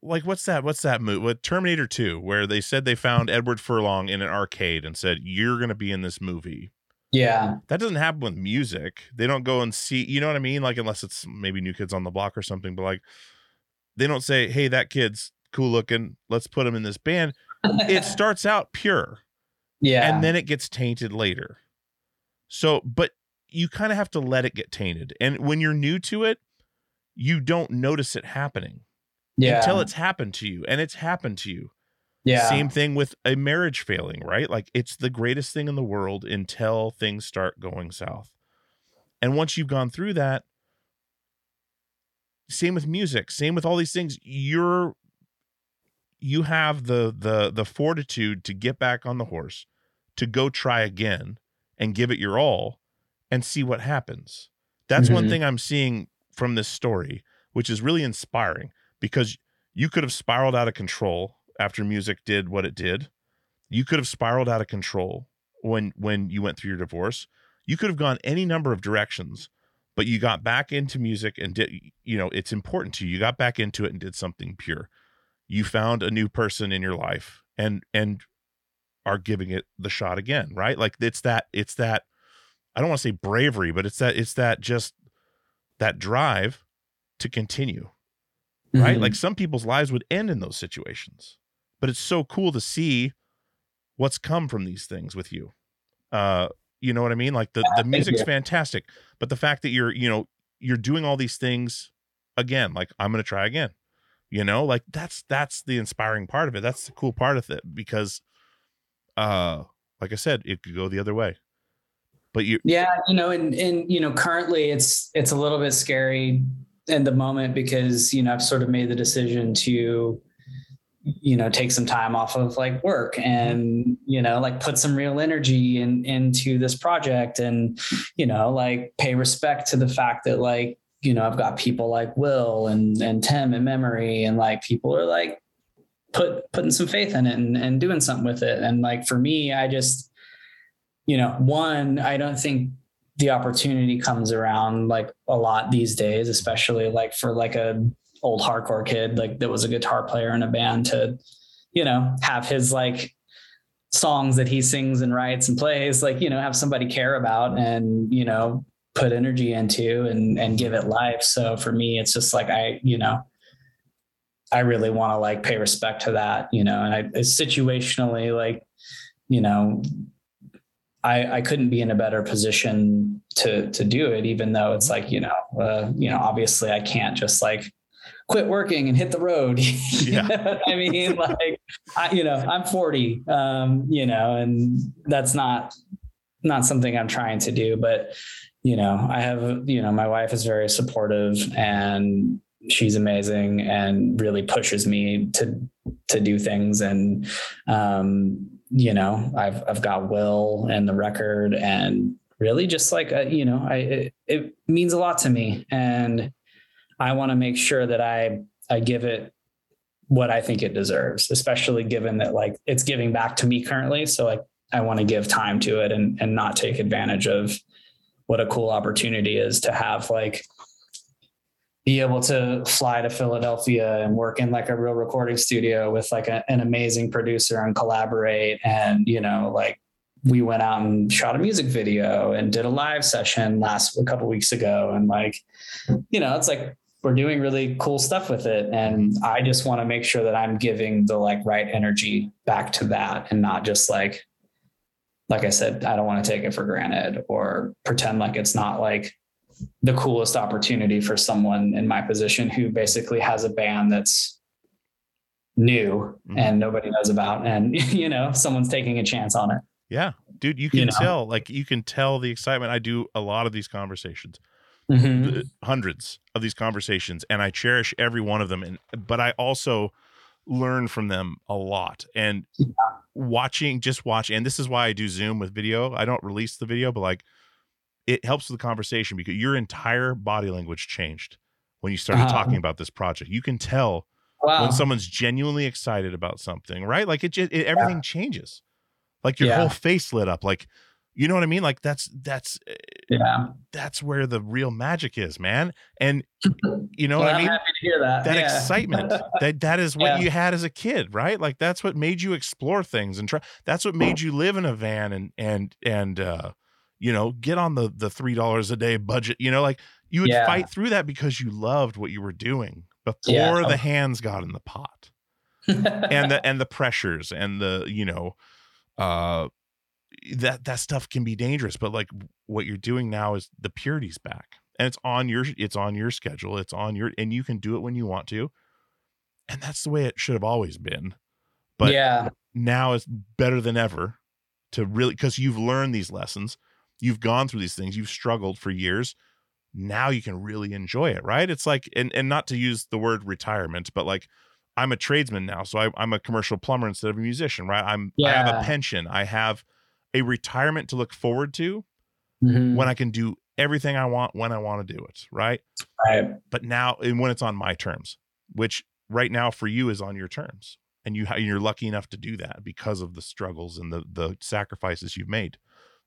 like what's that what's that movie what terminator 2 where they said they found edward furlong in an arcade and said you're going to be in this movie. Yeah, that doesn't happen with music. They don't go and see you know what i mean? Like unless it's maybe new kids on the block or something but like they don't say hey that kid's cool looking let's put him in this band it starts out pure yeah, and then it gets tainted later. So, but you kind of have to let it get tainted. And when you're new to it, you don't notice it happening yeah, until it's happened to you. And it's happened to you. yeah, Same thing with a marriage failing, right? Like it's the greatest thing in the world until things start going south. And once you've gone through that, same with music, same with all these things, you're you have the the the fortitude to get back on the horse, to go try again and give it your all and see what happens. That's one Mhm. thing I'm seeing from this story, which is really inspiring because you could have spiraled out of control after music did what it did. You could have spiraled out of control when when you went through your divorce. You could have gone any number of directions, but you got back into music and did you know, it's important to you. You got back into it and did something pure. You found a new person in your life and and are giving it the shot again, right? Like it's that it's that I don't want to say bravery, but it's that it's that just that drive to continue right? Mhm. Like some people's lives would end in those situations. But it's so cool to see what's come from these things with you. Uh, you know what I mean? Like the, the music's fantastic, but the fact that you're, you know, you're doing all these things again, like I'm gonna try again. You know, like that's that's the inspiring part of it. That's the cool part of it because uh like I said, it could go the other way. But you Yeah, you know, and and you know, currently it's it's a little bit scary in the moment because you know I've sort of made the decision to you know take some time off of like work and you know like put some real energy in into this project and you know like pay respect to the fact that like you know I've got people like Will and and Tim and Memory and like people are like put putting some faith in it and, and doing something with it. And like for me I just you know, one, I don't think the opportunity comes around like a lot these days, especially like for like a old hardcore kid like that was a guitar player in a band to, you know, have his like songs that he sings and writes and plays, like, you know, have somebody care about and, you know, put energy into and and give it life. So for me, it's just like I, you know, I really want to like pay respect to that, you know, and I situationally like, you know, I, I couldn't be in a better position to to do it, even though it's like you know, uh, you know, obviously I can't just like quit working and hit the road. Yeah. I mean, like, I, you know, I'm 40, um, you know, and that's not not something I'm trying to do. But you know, I have, you know, my wife is very supportive and she's amazing and really pushes me to to do things. And um you know i've i've got will and the record and really just like uh, you know i it, it means a lot to me. And i want to make sure that i i give it what i think it deserves especially given that like it's giving back to me currently. So like I want to give time to it and and not take advantage of what a cool opportunity is to have like be able to fly to Philadelphia and work in like a real recording studio with like a, an amazing producer and collaborate. And you know like we went out and shot a music video and did a live session last a couple weeks ago. And like you know it's like we're doing really cool stuff with it. And i just want to make sure that i'm giving the like right energy back to that and not just like like i said i don't want to take it for granted or pretend like it's not like the coolest opportunity for someone in my position who basically has a band that's new Mhm. and nobody knows about and you know someone's taking a chance on it Yeah, dude, you can You know? tell. Like you can tell the excitement. I do a lot of these conversations, Mhm. uh, hundreds of these conversations, and I cherish every one of them. And but I also learn from them a lot. And watching, just watching, and this is why I do Zoom with video. I don't release the video, but like it helps with the conversation because your entire body language changed when you started Uh-huh. talking about this project. You can tell wow when someone's genuinely excited about something, right? Like it just it, everything changes. Like your Yeah. whole face lit up. Like you know what I mean? Like that's that's yeah that's where the real magic is, man. And you know Well, what I mean? happy to hear that That Yeah. excitement. That that is what Yeah. you had as a kid, right? Like that's what made you explore things and try that's what made you live in a van and and and uh you know, get on the the three dollars a day budget. You know, like you would Yeah. fight through that because you loved what you were doing before the hands got in the pot and the and the pressures and the you know uh that that stuff can be dangerous but like what you're doing now is the purity's back and it's on your it's on your schedule it's on your and you can do it when you want to and that's the way it should have always been but yeah. now it's better than ever to really because you've learned these lessons you've gone through these things you've struggled for years now you can really enjoy it right? It's like and, and not to use the word retirement but like i'm a tradesman now so I, i'm a commercial plumber instead of a musician right? I'm i have a pension i have a retirement to look forward to Mhm. when i can do everything i want when i want to do it right? Right. But now and when it's on my terms which right now for you is on your terms and you you're lucky enough to do that because of the struggles and the the sacrifices you've made.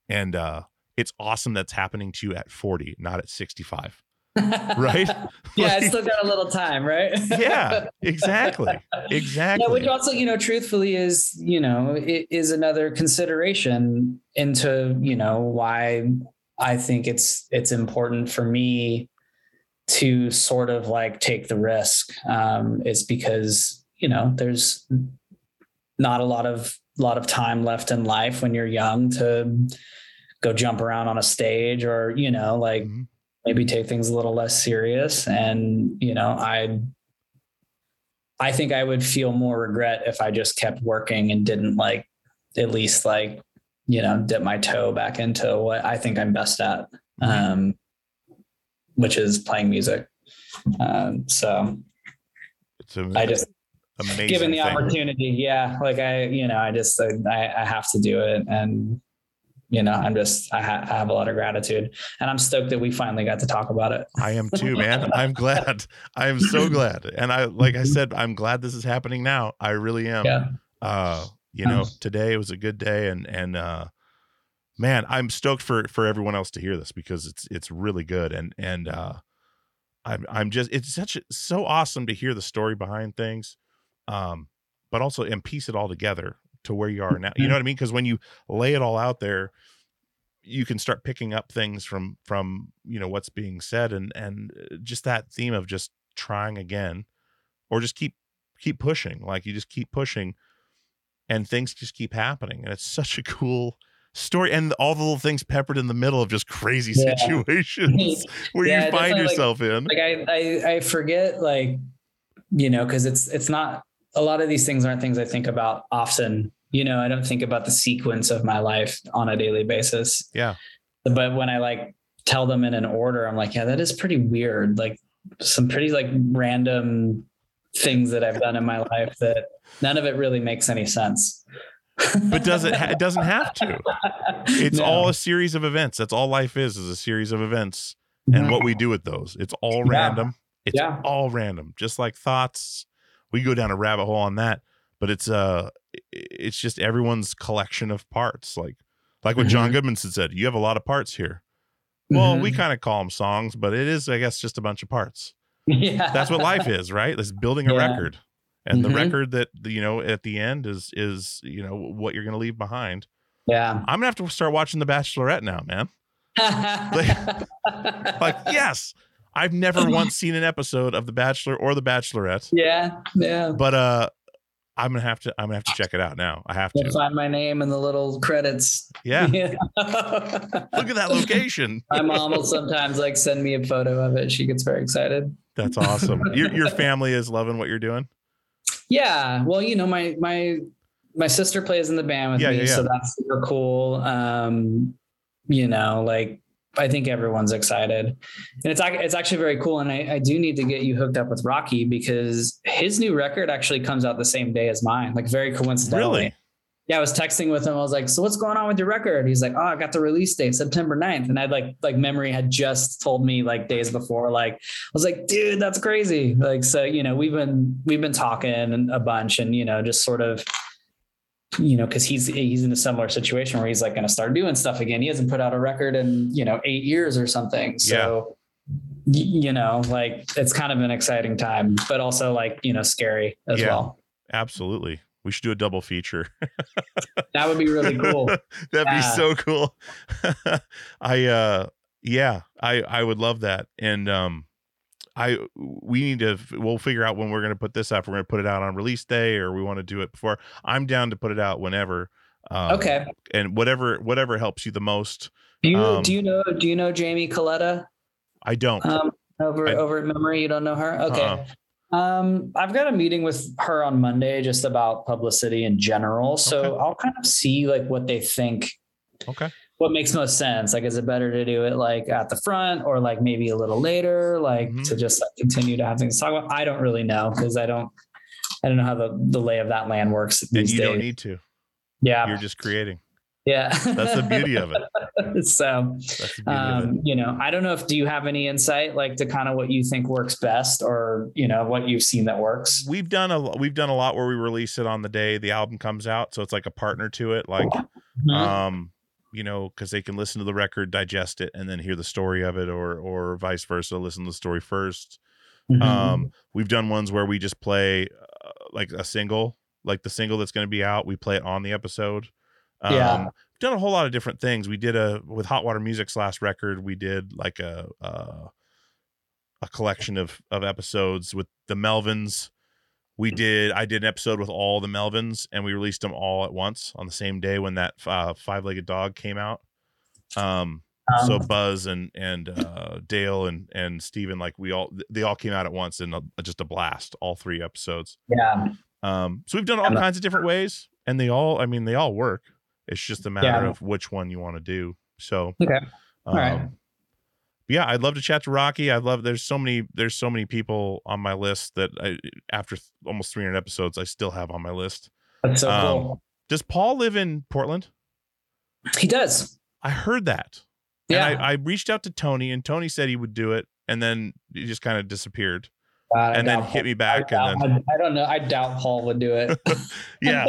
And uh it's awesome that's happening to you at 40 not at 65 right yeah i still got a little time right yeah exactly exactly Yeah, which also, you know, truthfully is, you know, it is another consideration into, you know, why I think it's it's important for me to sort of like take the risk. Um, is because, you know, there's not a lot of lot of time left in life when you're young to go jump around on a stage or, you know, like Mhm. Maybe take things a little less serious. And, you know, I I think I would feel more regret if I just kept working and didn't like at least like, you know, dip my toe back into what I think I'm best at, um, which is playing music. Um, so it's a, I just, amazing given the thing. opportunity, yeah, like I, you know, I just, I, I have to do it. And, you know, I'm just, I, ha- I have a lot of gratitude and I'm stoked that we finally got to talk about it. I am too, man. I'm glad. I am so glad. And I, like I said, I'm glad this is happening now. I really am. Yeah. Uh, you know, today was a good day and, and, uh, man, I'm stoked for, for everyone else to hear this because it's, it's really good. And, and, uh, I'm, I'm just, it's such, a, so awesome to hear the story behind things. Um, but also and piece it all together to where you are now. You know what I mean? Because when you lay it all out there, you can start picking up things from from you know what's being said and and uh, just that theme of just trying again or just keep keep pushing like you just keep pushing and things just keep happening and it's such a cool story and all the little things peppered in the middle of just crazy Yeah. situations where Yeah, you find definitely, like- yourself in like I, I I forget like you know because it's it's not a lot of these things aren't things I think about often. You know, I don't think about the sequence of my life on a daily basis. Yeah. But when I like tell them in an order, I'm like, yeah, that is pretty weird. Like some pretty like random things that I've done in my life that none of it really makes any sense. but does it ha- it doesn't have to it's No. all a series of events that's all life is is a series of events and mm-hmm. what we do with those it's all Yeah. random it's Yeah. all random just like thoughts we go down a rabbit hole on that but it's uh it's just everyone's collection of parts like like what john goodmanson said you have a lot of parts here well we Mhm. kind of call them songs but it is i guess just a bunch of parts yeah, that's what life is right it's building a Yeah. record and the Mhm. record that you know at the end is is you know what you're gonna leave behind Yeah. i'm gonna have to start watching the bachelorette now man like yes i've never once seen an episode of the bachelor or the Bachelorette. Yeah, yeah. but uh i'm gonna have to i'm gonna have to check it out now i have You'll to find my name in the little credits. yeah Yeah. look at that location my mom will sometimes like send me a photo of it. She gets very excited. that's awesome your, your family is loving what you're doing Yeah. Well, you know, my my my sister plays in the band with Yeah, me, yeah, so that's super cool. Um, you know, like I think everyone's excited, and it's it's actually very cool. And I, I do need to get you hooked up with Rocky because his new record actually comes out the same day as mine, like very coincidentally. Really? Yeah, I was texting with him. I was like, "So what's going on with your record?" He's like, "Oh, I got the release date, September 9th. And I'd like like memory had just told me like days before. Like, I was like, "Dude, that's crazy!" Like, so you know, we've been we've been talking a bunch, and you know, just sort of, you know, because he's he's in a similar situation where he's like going to start doing stuff again. He hasn't put out a record in you know eight years or something. So. y- You know, like it's kind of an exciting time, but also like you know scary as Yeah. well. absolutely we should do a double feature That would be really cool. That'd be so cool. I uh yeah, I I would love that. And um I we need to we'll figure out when we're going to put this out. If we're going to put it out on release day or we want to do it before. I'm down to put it out whenever. Um, okay. And whatever whatever helps you the most. Do you Um, do you know do you know Jamie Coletta I don't. um, over I- over Memory? You don't know her? Okay. Uh-uh. Um, I've got a meeting with her on Monday just about publicity in general. So Okay. I'll kind of see like what they think, okay. What makes most sense. Like, is it better to do it like at the front or like maybe a little later, like Mhm. to just like, continue to have things to talk about? I don't really know because I don't, I don't know how the, the lay of that land works And you days. don't need to. yeah. You're just creating. yeah. That's the beauty of it. so, That's the beauty of it. um, you know, I don't know if do you have any insight like to kind of what you think works best, or you know what you've seen that works. we've done a we've done a lot where we release it on the day the album comes out so it's like a partner to it like Mm-hmm. um you know because they can listen to the record digest it and then hear the story of it or or vice versa listen to the story 1st Mhm. um we've done ones where we just play uh, like a single like the single that's going to be out we play it on the episode um Yeah. done a whole lot of different things we did a with hot water music's last record we did like a uh a collection of of episodes with the melvins we did i did an episode with all the melvins and we released them all at once on the same day when that uh, five-legged dog came out um so Um, buzz and and uh dale and and steven like we all they all came out at once in a, just a blast all three episodes yeah, um so we've done all kinds of different ways and they all i mean they all work it's just a matter Yeah. of which one you want to do so Okay. um, right. Yeah i'd love to chat to rocky i'd love there's so many there's so many people on my list that I, after th- almost 300 episodes i still have on my list. That's so um, cool. does paul live in portland? He does. i heard that. Yeah, and I, I reached out to tony and tony said he would do it and then he just kind of disappeared God, and then hit me back I and doubt- then I, I don't know. I doubt Paul would do it. yeah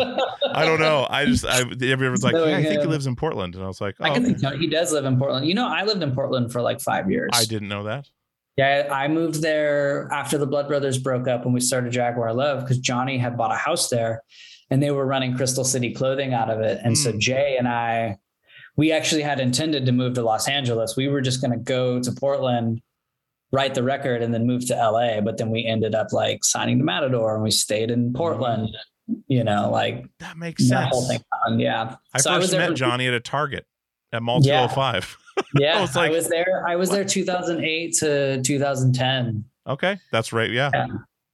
i don't know i just i everyone's like yeah, i think he lives in portland and i was like oh, I can okay. think he does live in Portland. You know, I lived in Portland for like five years. i didn't know that Yeah, I moved there after the Blood Brothers broke up and we started Jaguar Love because Johnny had bought a house there and they were running Crystal City clothing out of it. And so Mm. Jay and I, we actually had intended to move to Los Angeles. We were just going to go to Portland, write the record, and then move to LA. But then we ended up like signing to Matador and we stayed in Portland. You know, like that makes that sense whole thing. Yeah. i So first there met for- johnny at a target at mall 205 Yeah, I was like- I was there. I was there 2008 to 2010. Okay, that's right. Yeah. Yeah.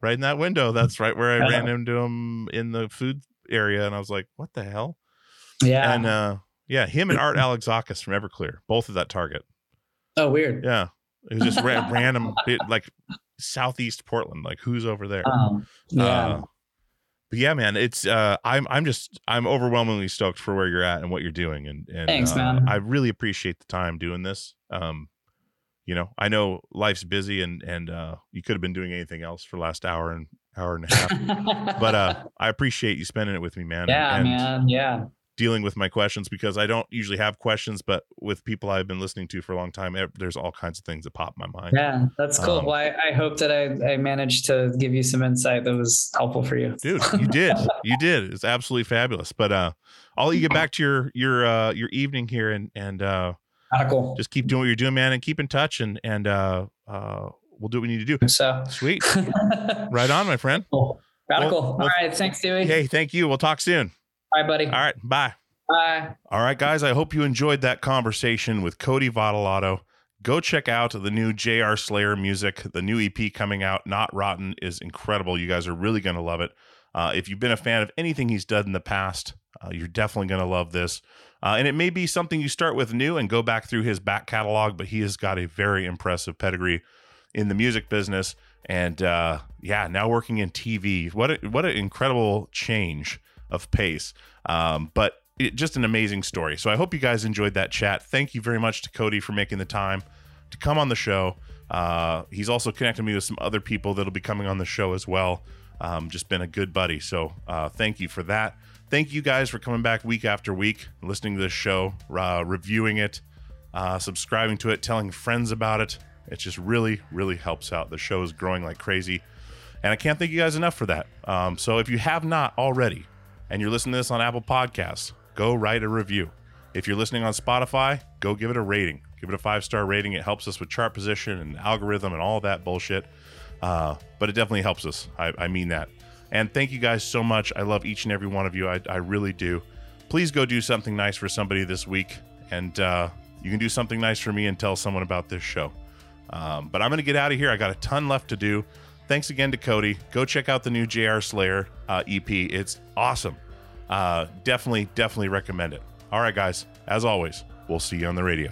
right in that window. That's right where I ran into him in the food area, and I was like, "What the hell?" Yeah. And uh, yeah, him and Art Alexakis from Everclear, both of that Target. oh, weird. Yeah, it was just ra- random, bit, like southeast Portland. Like, who's over there? Um, yeah. Uh, but yeah, man, it's uh, I'm I'm just I'm overwhelmingly stoked for where you're at and what you're doing, and and Thanks, uh, man. I really appreciate the time doing this. Um, you know, I know life's busy and and uh, you could have been doing anything else for the last hour and hour and a half. but uh, I appreciate you spending it with me, man. yeah, and, man. Yeah. Dealing with my questions because I don't usually have questions, but with people I've been listening to for a long time, there's all kinds of things that pop in my mind. Yeah, that's cool. Um, well, I, I hope that I, I managed to give you some insight that was helpful for you. Dude, you did. You did. It's absolutely fabulous. But uh I'll let you get back to your your uh your evening here and and uh Radical. just keep doing what you're doing, man, and keep in touch and and uh uh we'll do what we need to do. So Sweet. Right on, my friend. cool. Radical. Well- well- All right. Thanks, Dewey. Hey, thank you. We'll talk soon. Bye, buddy. All right, bye. Bye. All right, guys, I hope you enjoyed that conversation with Cody Votolato. Go check out the new JR Slayer music. The new EP coming out, Not Rotten, is incredible. You guys are really going to love it. Uh, if you've been a fan of anything he's done in the past, uh, you're definitely going to love this. Uh, and it may be something you start with new and go back through his back catalog, but he has got a very impressive pedigree in the music business. And uh, yeah, now working in TV. What a, what an incredible change of pace. Um, but it, just an amazing story. So I hope you guys enjoyed that chat. Thank you very much to Cody for making the time to come on the show. Uh, he's also connected me with some other people that'll be coming on the show as well. Um, just been a good buddy. So uh, thank you for that. Thank you guys for coming back week after week, listening to this show, uh, reviewing it, uh, subscribing to it, telling friends about it. It just really, really helps out. The show is growing like crazy. And I can't thank you guys enough for that. Um, so if you have not already, and you're listening to this on Apple Podcasts, go write a review. If you're listening on Spotify, go give it a rating. Give it a five star rating. It helps us with chart position and algorithm and all that bullshit. Uh, but it definitely helps us. I, I mean that. And thank you guys so much. I love each and every one of you. I, I really do. Please go do something nice for somebody this week. And uh, you can do something nice for me and tell someone about this show. Um, but I'm going to get out of here. I got a ton left to do. Thanks again to Cody. Go check out the new JR Slayer uh, EP. It's awesome. Uh, definitely, definitely recommend it. All right, guys. As always, we'll see you on the radio.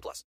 18 plus.